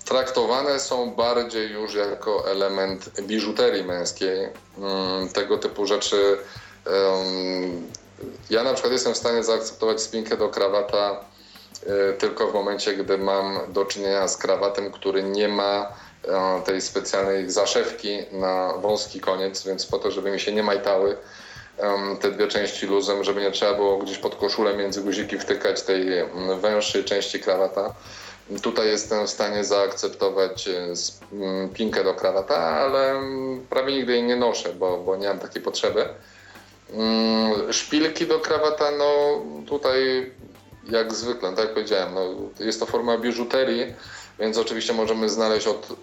traktowane są bardziej już jako element biżuterii męskiej. Mm, tego typu rzeczy. Ja na przykład jestem w stanie zaakceptować spinkę do krawata e, tylko w momencie, gdy mam do czynienia z krawatem, który nie ma tej specjalnej zaszewki na wąski koniec, więc po to, żeby mi się nie majtały te dwie części luzem, żeby nie trzeba było gdzieś pod koszulę między guziki wtykać tej węższej części krawata. Tutaj jestem w stanie zaakceptować e, pinkę do krawata, ale prawie nigdy jej nie noszę, bo, bo nie mam takiej potrzeby. Mm, szpilki do krawata, no tutaj jak zwykle, tak jak powiedziałem, no, jest to forma biżuterii, więc oczywiście możemy znaleźć od y,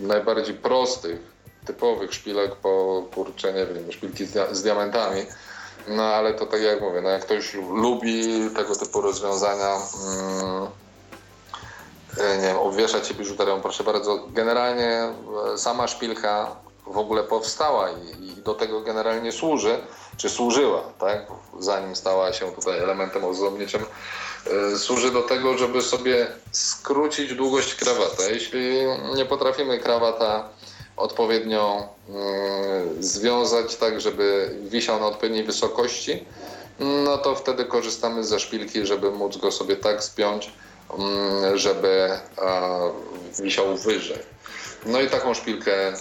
najbardziej prostych, typowych szpilek po kurczę, nie wiem, szpilki z, z diamentami. No ale to tak jak mówię, no jak ktoś lubi tego typu rozwiązania, mm, nie wiem, obwieszać się biżuterią, proszę bardzo. Generalnie e, sama szpilka w ogóle powstała i, i, do tego generalnie służy, czy służyła, tak? zanim stała się tutaj elementem ozdobniczym, e, służy do tego, żeby sobie skrócić długość krawata. Jeśli nie potrafimy krawata odpowiednio y, związać tak, żeby wisiał na odpowiedniej wysokości, no to wtedy korzystamy ze szpilki, żeby móc go sobie tak spiąć, mm, żeby wisiał wyżej. No i taką szpilkę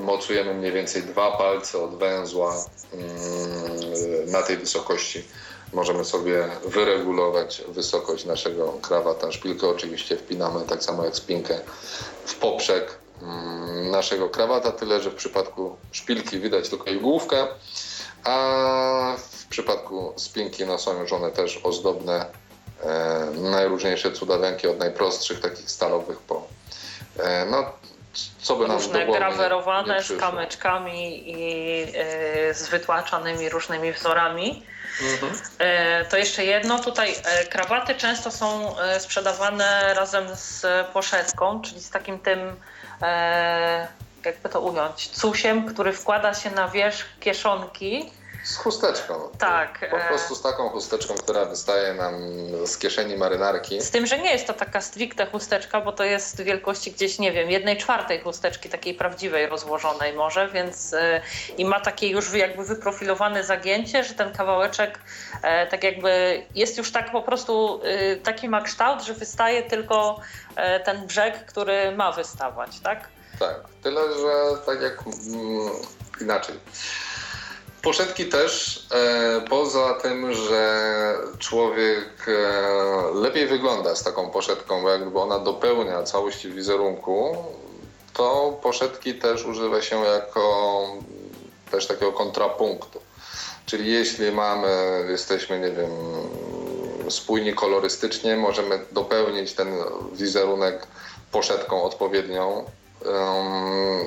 mocujemy mniej więcej dwa palce od węzła mm, na tej wysokości. Możemy sobie wyregulować wysokość naszego krawata. Szpilkę oczywiście wpinamy tak samo jak spinkę w poprzek Mm, naszego krawata, tyle że w przypadku szpilki widać tylko igłówkę, a w przypadku spinki no, są już one też ozdobne, e, najróżniejsze cudawianki od najprostszych, takich stalowych po e, no, co by nam Różne grawerowane z kamyczkami i e, z wytłaczanymi różnymi wzorami. Mhm. E, to jeszcze jedno, tutaj e, krawaty często są e, sprzedawane razem z poszetką, czyli z takim tym jakby to ująć, cusiem, który wkłada się na wierzch kieszonki. Z chusteczką. Tak. Po e, prostu z taką chusteczką, która wystaje nam z kieszeni marynarki. Z tym, że nie jest to taka stricte chusteczka, bo to jest wielkości gdzieś, nie wiem, jednej czwartej chusteczki, takiej prawdziwej, rozłożonej może, więc e, i ma takie już jakby wyprofilowane zagięcie, że ten kawałeczek e, tak jakby jest już tak po prostu, taki ma kształt, że wystaje tylko ten brzeg, który ma wystawać, tak? Tak, tyle, że tak jak mm, inaczej. Poszetki też, e, poza tym, że człowiek e, lepiej wygląda z taką poszetką, bo jakby ona dopełnia całości wizerunku, to poszetki też używa się jako też takiego kontrapunktu. Czyli jeśli mamy, jesteśmy, nie wiem, spójni kolorystycznie, możemy dopełnić ten wizerunek poszetką odpowiednią.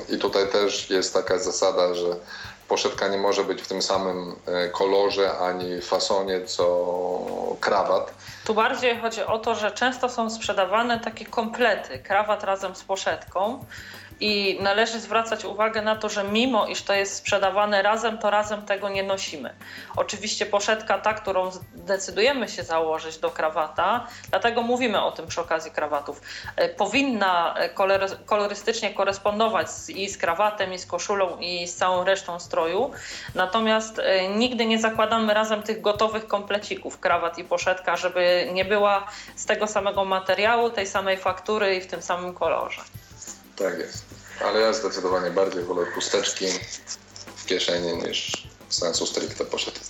I tutaj też jest taka zasada, że poszetka nie może być w tym samym e, kolorze ani fasonie co krawat. Tu bardziej chodzi o to, że często są sprzedawane takie komplety, krawat razem z poszetką. I należy zwracać uwagę na to, że mimo iż to jest sprzedawane razem, to razem tego nie nosimy. Oczywiście poszetka ta, którą decydujemy się założyć do krawata, dlatego mówimy o tym przy okazji krawatów, e, powinna e, kolorystycznie korespondować i z krawatem, i z koszulą, i z całą resztą stroju. Natomiast e, nigdy nie zakładamy razem tych gotowych komplecików, krawat i poszetka, żeby nie była z tego samego materiału, tej samej faktury i w tym samym kolorze. Tak jest. Ale ja zdecydowanie bardziej wolę chusteczki w kieszeni niż sensu stricte poszedł.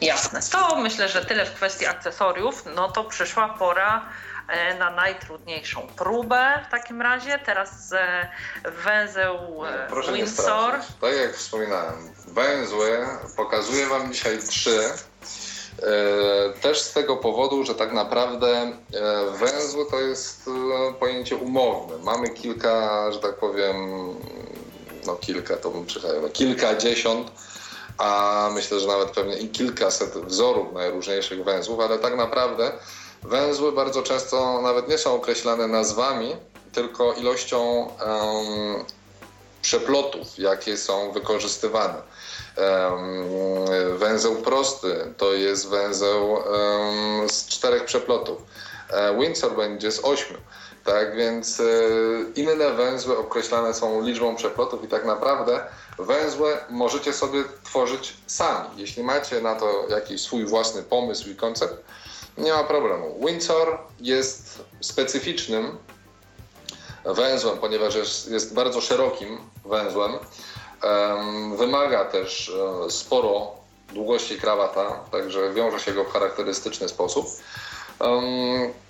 Jasne. To myślę, że tyle w kwestii akcesoriów. No to przyszła pora e, na najtrudniejszą próbę w takim razie. Teraz e, węzeł e, Proszę Windsor. Tak jak wspominałem, węzły pokazuję Wam dzisiaj trzy też z tego powodu, że tak naprawdę e, węzły to jest e, pojęcie umowne. Mamy kilka, że tak powiem, no kilka to bym przychajał, kilkadziesiąt, a myślę, że nawet pewnie i kilkaset wzorów najróżniejszych węzłów, ale tak naprawdę węzły bardzo często nawet nie są określane nazwami, tylko ilością um, przeplotów, jakie są wykorzystywane. Węzeł prosty to jest węzeł z czterech przeplotów. E, Windsor będzie z ośmiu. Tak więc e, inne węzły określane są liczbą przeplotów i tak naprawdę węzły możecie sobie tworzyć sami. Jeśli macie na to jakiś swój własny pomysł i koncept, nie ma problemu. Windsor jest specyficznym węzłem, ponieważ jest, jest bardzo szerokim węzłem. Wymaga też e, sporo długości krawata, także wiąże się go w charakterystyczny sposób.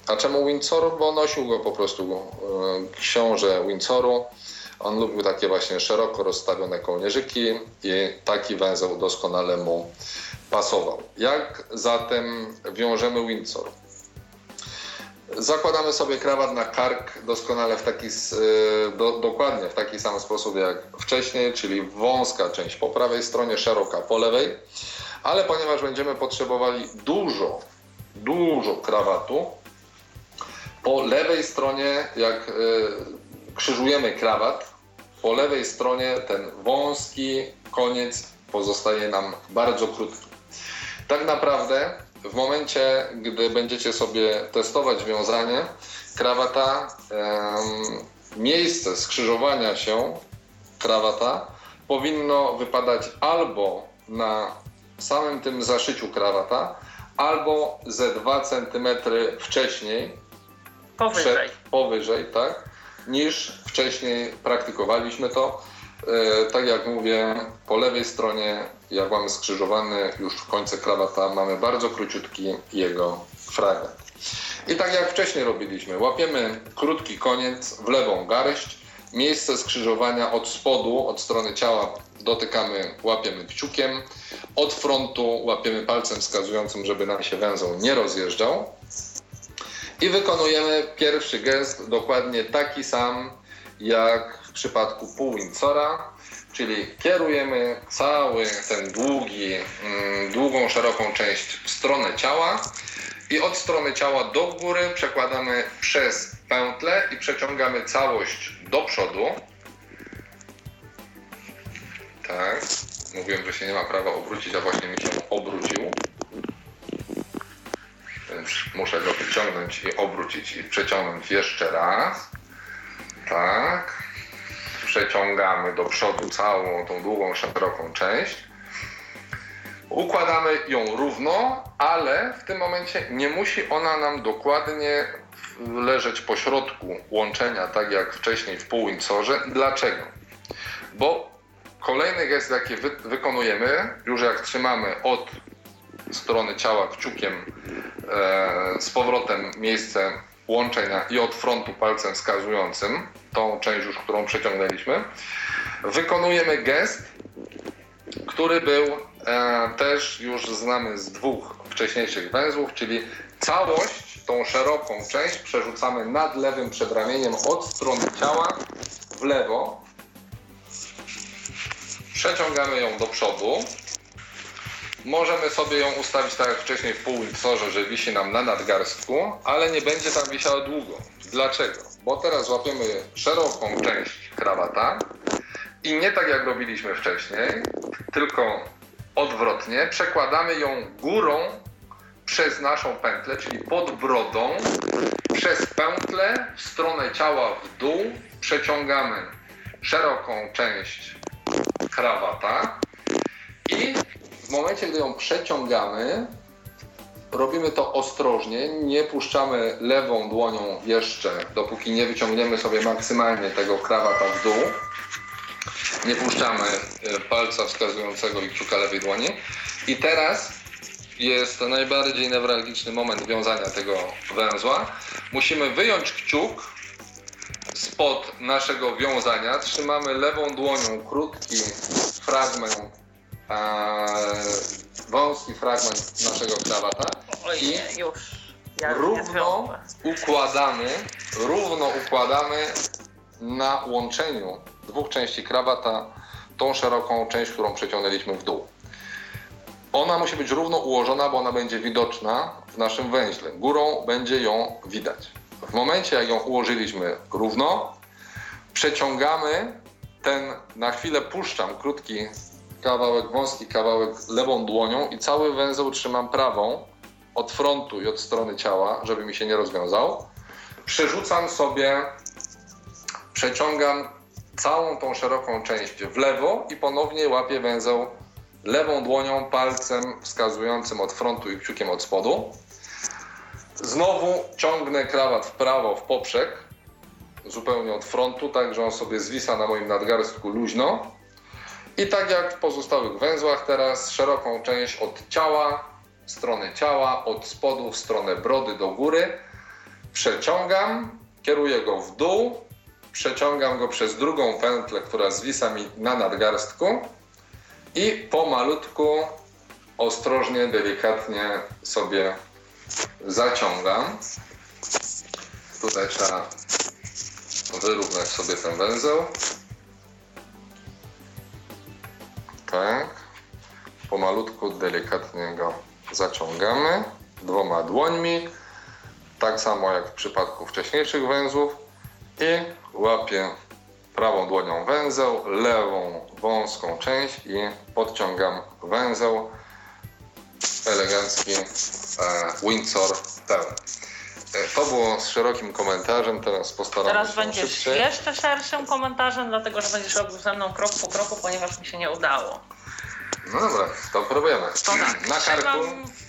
A czemu Windsor? Bo nosił go po prostu e, książę Windsoru. On lubił takie właśnie szeroko rozstawione kołnierzyki i taki węzeł doskonale mu pasował. Jak zatem wiążemy Windsor? Zakładamy sobie krawat na kark doskonale w taki, y, do, dokładnie w taki sam sposób jak wcześniej, czyli wąska część po prawej stronie, szeroka po lewej, ale ponieważ będziemy potrzebowali dużo, dużo krawatu, po lewej stronie, jak y, krzyżujemy krawat, po lewej stronie ten wąski koniec pozostaje nam bardzo krótki. Tak naprawdę w momencie, gdy będziecie sobie testować wiązanie krawata, miejsce skrzyżowania się krawata powinno wypadać albo na samym tym zaszyciu krawata, albo ze 2 cm wcześniej, powyżej, przed, powyżej tak, niż wcześniej praktykowaliśmy to. E, tak jak mówię, po lewej stronie, jak mamy skrzyżowany już w końcu krawata, mamy bardzo króciutki jego fragment. I tak jak wcześniej robiliśmy, łapiemy krótki koniec w lewą garść, miejsce skrzyżowania od spodu, od strony ciała dotykamy, łapiemy kciukiem, od frontu łapiemy palcem wskazującym, żeby nam się węzeł nie rozjeżdżał. I wykonujemy pierwszy gest dokładnie taki sam jak w przypadku pół czyli kierujemy cały ten długi, mm, długą, szeroką część w stronę ciała i od strony ciała do góry przekładamy przez pętlę i przeciągamy całość do przodu. Tak. Mówiłem, że się nie ma prawa obrócić, a właśnie mi się obrócił. Więc muszę go wyciągnąć i obrócić i przeciągnąć jeszcze raz. Tak. Przeciągamy do przodu całą tą długą, szeroką część. Układamy ją równo, ale w tym momencie nie musi ona nam dokładnie leżeć po środku łączenia, tak jak wcześniej w półwindsorze. Dlaczego? Bo kolejny gest, jaki wy wykonujemy, już jak trzymamy od strony ciała kciukiem e, z powrotem miejsce łączenia i od frontu palcem wskazującym, tą część już, którą przeciągnęliśmy, wykonujemy gest, który był e, też już znany z dwóch wcześniejszych węzłów, czyli całość, tą szeroką część przerzucamy nad lewym przedramieniem od strony ciała w lewo. Przeciągamy ją do przodu. Możemy sobie ją ustawić tak jak wcześniej w półwiksorze, że wisi nam na nadgarstku, ale nie będzie tam wisiała długo. Dlaczego? Bo teraz łapiemy szeroką część krawata i nie tak jak robiliśmy wcześniej, tylko odwrotnie, przekładamy ją górą przez naszą pętlę, czyli pod brodą, przez pętlę w stronę ciała w dół, przeciągamy szeroką część krawata i momencie, gdy ją przeciągamy, robimy to ostrożnie, nie puszczamy lewą dłonią jeszcze, dopóki nie wyciągniemy sobie maksymalnie tego krawata w dół. Nie puszczamy e, palca wskazującego i kciuka lewej dłoni. I teraz jest najbardziej newralgiczny moment wiązania tego węzła. Musimy wyjąć kciuk spod naszego wiązania. Trzymamy lewą dłonią krótki fragment, e, wąski fragment naszego krawata i równo układamy, równo układamy na łączeniu dwóch części krawata tą szeroką część, którą przeciągnęliśmy w dół. Ona musi być równo ułożona, bo ona będzie widoczna w naszym węźle. Górą będzie ją widać. W momencie, jak ją ułożyliśmy równo, przeciągamy ten, na chwilę puszczam krótki kawałek, wąski kawałek lewą dłonią i cały węzeł trzymam prawą od frontu i od strony ciała, żeby mi się nie rozwiązał. Przerzucam sobie, przeciągam całą tą szeroką część w lewo i ponownie łapię węzeł lewą dłonią, palcem wskazującym od frontu i kciukiem od spodu. Znowu ciągnę krawat w prawo, w poprzek, zupełnie od frontu, tak że on sobie zwisa na moim nadgarstku luźno. I tak jak w pozostałych węzłach, teraz szeroką część od ciała, strony ciała, od spodu w stronę brody do góry. Przeciągam, kieruję go w dół przeciągam go przez drugą pętlę, która zwisa mi na nadgarstku i pomalutku, ostrożnie, delikatnie sobie zaciągam. Tutaj trzeba wyrównać sobie ten węzeł. Tak. Pomalutku, delikatnie go zaciągamy dwoma dłońmi. Tak samo jak w przypadku wcześniejszych węzłów. I łapię prawą dłonią węzeł, lewą wąską część i podciągam węzeł. Elegancki e, Windsor pełen. To było z szerokim komentarzem, teraz postaramy Teraz się będziesz szybciej. jeszcze szerszym komentarzem, dlatego że będziesz robił ze mną krok po kroku, ponieważ mi się nie udało. No dobra, to próbujemy. To tak, Na karku.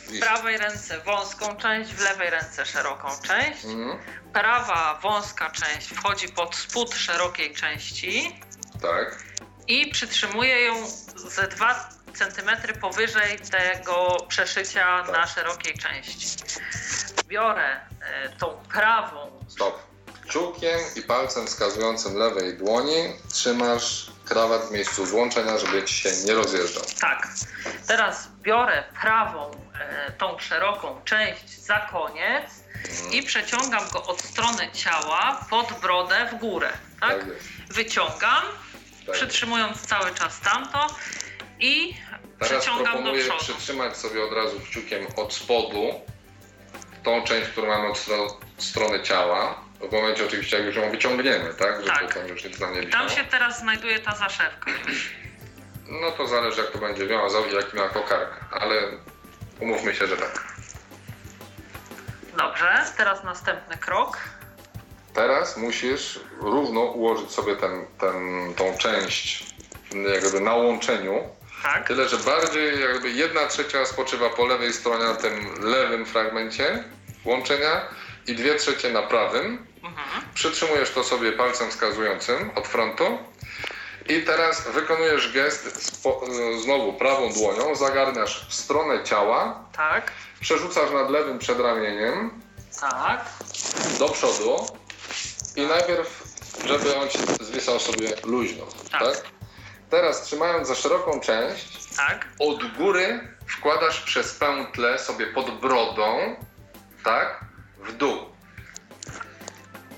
w prawej ręce wąską część, w lewej ręce szeroką część. Mhm, Prawa wąska część wchodzi pod spód szerokiej części tak, i przytrzymuję ją ze 2 cm powyżej tego przeszycia Tak. na szerokiej części. Biorę e, tą prawą stop. Kciukiem i palcem wskazującym lewej dłoni trzymasz krawat w miejscu złączenia, żeby ci się nie rozjeżdżał. Tak. Teraz biorę prawą, e, tą szeroką część za koniec i przeciągam go od strony ciała pod brodę w górę. Tak? Tak. Wyciągam, Tak. przytrzymując cały czas tamto i Teraz proponuję przytrzymać sobie od razu kciukiem od spodu tą część, którą mamy od stro- strony ciała. W momencie oczywiście, jak już ją wyciągniemy, tak? Żeby Tak. tam już nic nam nie Tam wisiało. się teraz znajduje ta zaszewka już. No to zależy jak to będzie wiązał i jaki ma kokardkę, ale umówmy się, że tak. Dobrze, teraz następny krok. Teraz musisz równo ułożyć sobie ten, ten, tą część jakby na łączeniu. Tak, Tyle, że bardziej jakby jedna trzecia spoczywa po lewej stronie na tym lewym fragmencie łączenia i dwie trzecie na prawym. mhm. Przytrzymujesz to sobie palcem wskazującym od frontu. I teraz wykonujesz gest spo, znowu prawą dłonią, zagarniasz w stronę ciała, tak, przerzucasz nad lewym przedramieniem tak, do przodu i najpierw, żeby on ci zwisał sobie luźno. Tak. Tak. Teraz trzymając za szeroką część, tak. od góry wkładasz przez pętlę sobie pod brodą, tak, w dół.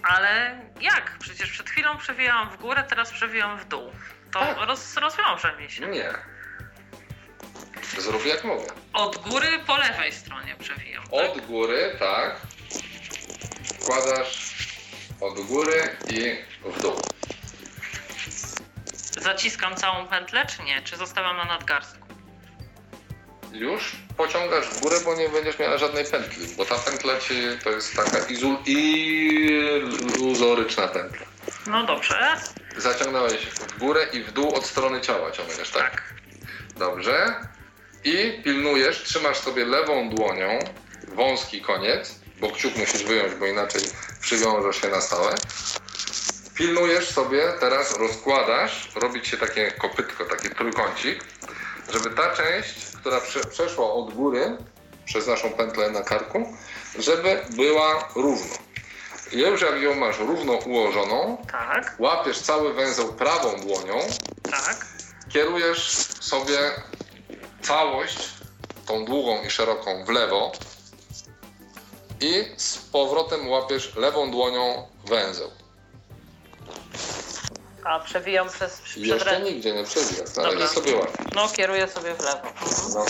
Ale jak? Przecież przed chwilą przewijałam w górę, teraz przewijam w dół. To Tak. roz, rozwiąże mi się. Nie. Zrób jak mówię. Od góry po lewej stronie przewijam. Tak? Od góry, tak. Wkładasz od góry i w dół. Zaciskam całą pętlę, czy nie? Czy zostawiam na nadgarstku? Już pociągasz w górę, bo nie będziesz miała żadnej pętli, bo ta pętla ci to jest taka izul- iluzoryczna pętla. No dobrze. Zaciągnąłeś w górę i w dół od strony ciała ciągniesz, tak? Tak. Dobrze. I pilnujesz, trzymasz sobie lewą dłonią wąski koniec, bo kciuk musisz wyjąć, bo inaczej przywiążesz się na stałe. Pilnujesz sobie, teraz rozkładasz, robić się takie kopytko, taki trójkącik, żeby ta część, która prze, przeszła od góry przez naszą pętlę na karku, żeby była równo. I już jak ją masz równo ułożoną, Tak, łapiesz cały węzeł prawą dłonią, tak. kierujesz sobie całość, tą długą i szeroką w lewo i z powrotem łapiesz lewą dłonią węzeł. A przewijam przez Jeszcze przedręcze. nigdzie nie przebijasz, na razie Dobra. sobie łapiesz. No, kieruję sobie w lewo. No.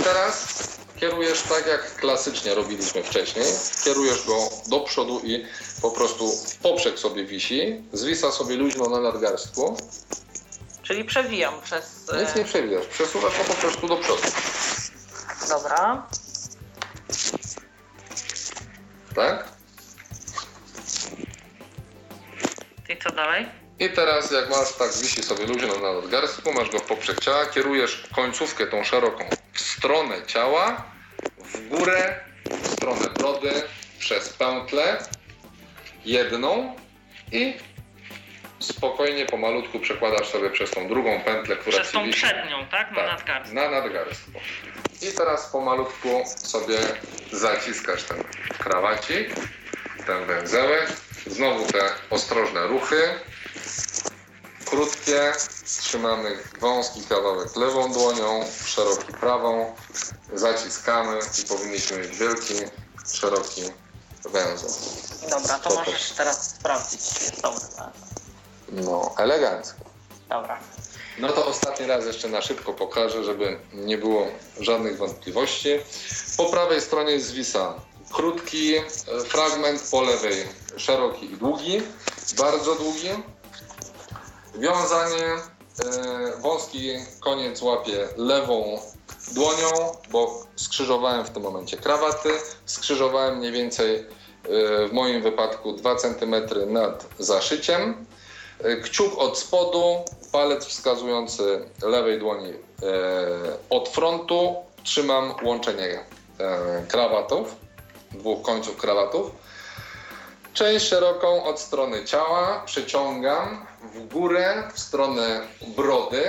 I teraz kierujesz tak jak klasycznie robiliśmy wcześniej. Kierujesz go do przodu i po prostu poprzek sobie wisi, zwisa sobie luźno na nadgarstku. Czyli przewijam przez. e, Nic nie przewijasz, przesuwasz go po prostu do przodu. Dobra. Tak? I co dalej? I teraz jak masz tak wisi sobie luźno na nadgarstku, masz go w poprzek ciała, kierujesz końcówkę tą szeroką w stronę ciała, w górę, w stronę brody, przez pętlę, jedną i spokojnie, pomalutku przekładasz sobie przez tą drugą pętlę, która Przez tą wisi. przednią, tak? Na Tak, nadgarstku. na nadgarstku. I teraz pomalutku sobie zaciskasz ten krawacik, ten węzełek Znowu te ostrożne ruchy. Krótkie, trzymamy wąski kawałek lewą dłonią, szeroki prawą, zaciskamy i powinniśmy mieć wielki, szeroki węzeł. Dobra, to możesz teraz sprawdzić, czy jest dobry. tak? No, elegancko. Dobra. No to ostatni raz jeszcze na szybko pokażę, żeby nie było żadnych wątpliwości. Po prawej stronie zwisa krótki e, fragment, po lewej szeroki i długi, bardzo długi. Wiązanie, e, wąski koniec łapie lewą dłonią, bo skrzyżowałem w tym momencie krawaty. Skrzyżowałem mniej więcej e, w moim wypadku 2 cm nad zaszyciem. E, Kciuk od spodu, palec wskazujący lewej dłoni od frontu. Trzymam łączenie krawatów, dwóch końców krawatów. Część szeroką od strony ciała przeciągam w górę, w stronę brody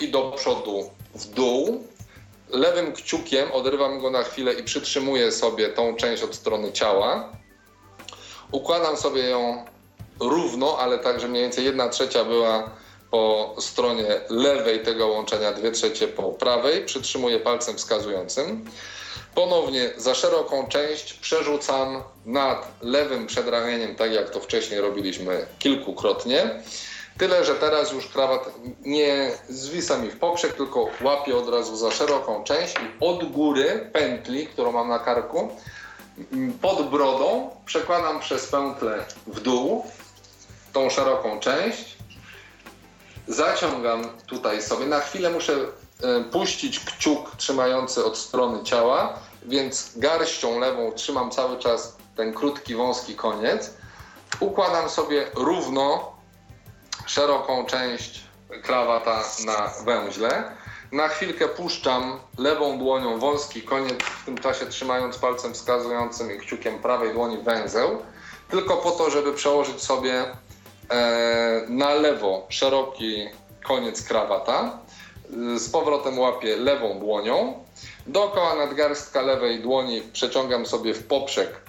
i do przodu w dół. Lewym kciukiem odrywam go na chwilę i przytrzymuję sobie tą część od strony ciała. Układam sobie ją równo, ale tak, że mniej więcej jedna trzecia była po stronie lewej tego łączenia, dwie trzecie po prawej. Przytrzymuję palcem wskazującym. Ponownie za szeroką część przerzucam nad lewym przedramieniem, tak jak to wcześniej robiliśmy kilkukrotnie. Tyle, że teraz już krawat nie zwisa mi w poprzek, tylko łapię od razu za szeroką część i od góry pętli, którą mam na karku, pod brodą przekładam przez pętlę w dół tą szeroką część. Zaciągam tutaj sobie. Na chwilę muszę e, puścić kciuk trzymający od strony ciała, więc garścią lewą trzymam cały czas ten krótki, wąski koniec. Układam sobie równo szeroką część krawata na węźle. Na chwilkę puszczam lewą dłonią wąski koniec, w tym czasie trzymając palcem wskazującym i kciukiem prawej dłoni węzeł, tylko po to, żeby przełożyć sobie e, na lewo szeroki koniec krawata. Z powrotem łapię lewą dłonią. Dookoła nadgarstka lewej dłoni przeciągam sobie w poprzek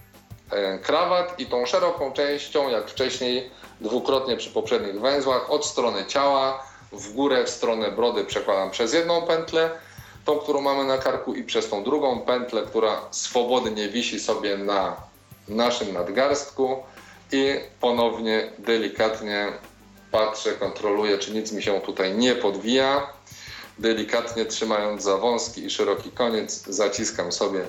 e, krawat i tą szeroką częścią, jak wcześniej, dwukrotnie przy poprzednich węzłach, od strony ciała w górę, w stronę brody przekładam przez jedną pętlę, tą, którą mamy na karku i przez tą drugą pętlę, która swobodnie wisi sobie na naszym nadgarstku i ponownie delikatnie patrzę, kontroluję, czy nic mi się tutaj nie podwija. Delikatnie trzymając za wąski i szeroki koniec, zaciskam sobie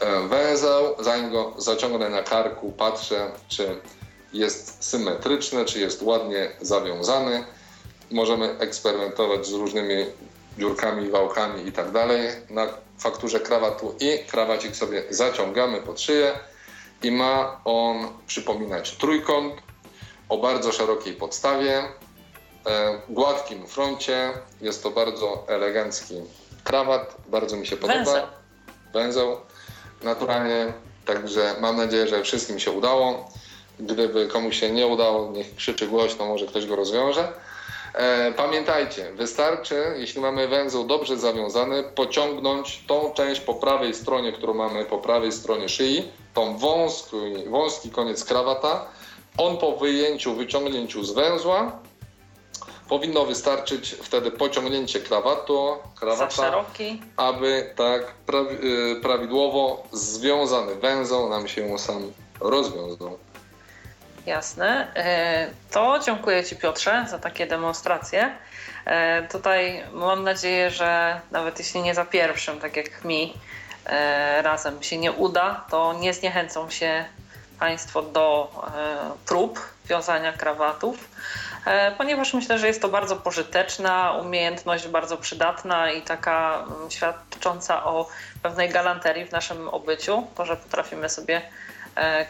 e, węzeł, zanim go zaciągnę na karku, patrzę, czy jest symetryczny, czy jest ładnie zawiązany. Możemy eksperymentować z różnymi dziurkami, wałkami i tak dalej na fakturze krawatu i krawacik sobie zaciągamy pod szyję i ma on przypominać trójkąt o bardzo szerokiej podstawie, e, gładkim froncie. Jest to bardzo elegancki krawat, bardzo mi się podoba. Węzeł. Węzeł, naturalnie, także mam nadzieję, że wszystkim się udało. Gdyby komuś się nie udało, niech krzyczy głośno, może ktoś go rozwiąże. E, pamiętajcie, wystarczy, jeśli mamy węzeł dobrze zawiązany, pociągnąć tą część po prawej stronie, którą mamy po prawej stronie szyi, tą wąski, wąski koniec krawata. On po wyjęciu, wyciągnięciu z węzła powinno wystarczyć wtedy pociągnięcie krawatu, krawata, aby tak y, prawidłowo związany węzeł nam się sam rozwiązał. Jasne. E, To dziękuję Ci Piotrze za takie demonstracje. E, Tutaj mam nadzieję, że nawet jeśli nie za pierwszym, tak jak mi e, razem się nie uda, to nie zniechęcą się Państwo do prób wiązania krawatów, ponieważ myślę, że jest to bardzo pożyteczna umiejętność, bardzo przydatna i taka mm, świadcząca o pewnej galanterii w naszym obyciu, to, że potrafimy sobie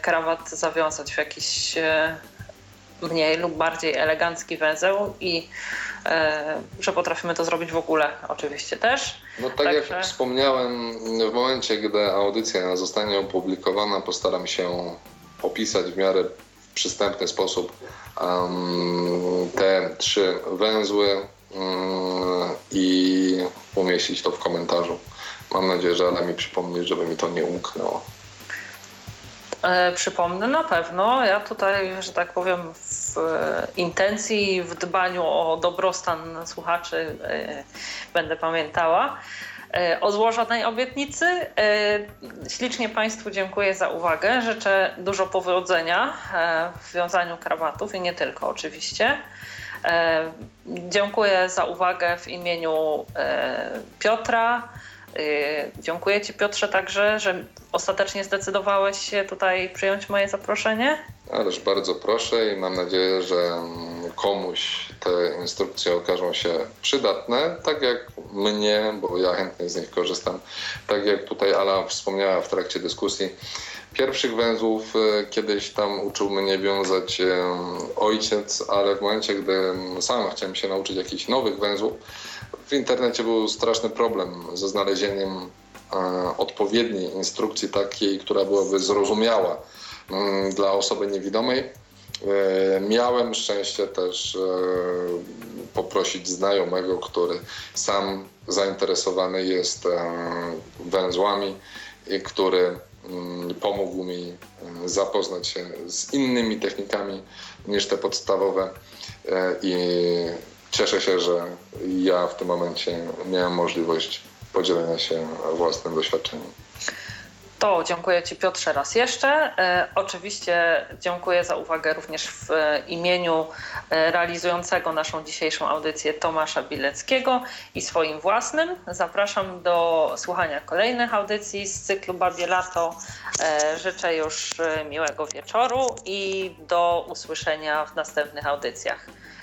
krawat zawiązać w jakiś e, mniej lub bardziej elegancki węzeł i e, że potrafimy to zrobić w ogóle oczywiście też. No tak Także- jak wspomniałem, w momencie, gdy audycja zostanie opublikowana, postaram się opisać w miarę przystępny sposób em, te trzy węzły em, i umieścić to w komentarzu. Mam nadzieję, że Ada mi przypomni, żeby mi to nie umknęło. E, przypomnę na pewno. Ja tutaj, że tak powiem, w intencji, w dbaniu o dobrostan słuchaczy e, będę pamiętała. E, o złożonej obietnicy. Ślicznie Państwu dziękuję za uwagę. Życzę dużo powodzenia w wiązaniu krabatów i nie tylko oczywiście. Dziękuję za uwagę w imieniu Piotra. Dziękuję Ci Piotrze także, że ostatecznie zdecydowałeś się tutaj przyjąć moje zaproszenie. Ależ bardzo proszę i mam nadzieję, że komuś te instrukcje okażą się przydatne, tak jak mnie, bo ja chętnie z nich korzystam, tak jak tutaj Ala wspomniała w trakcie dyskusji. Pierwszych węzłów e, kiedyś tam uczył mnie wiązać e, ojciec, ale w momencie, gdy sam chciałem się nauczyć jakichś nowych węzłów, w internecie był straszny problem ze znalezieniem e, odpowiedniej instrukcji takiej, która byłaby zrozumiała mm, dla osoby niewidomej. Miałem szczęście też poprosić znajomego, który sam zainteresowany jest węzłami i który mm, pomógł mi zapoznać się z innymi technikami niż te podstawowe e, i cieszę się, że ja w tym momencie miałem możliwość podzielenia się własnym doświadczeniem. To dziękuję Ci Piotrze raz jeszcze. E, oczywiście dziękuję za uwagę również w imieniu e, realizującego naszą dzisiejszą audycję Tomasza Bileckiego i swoim własnym. Zapraszam do słuchania kolejnych audycji z cyklu Babie Lato. E, życzę już miłego wieczoru i do usłyszenia w następnych audycjach.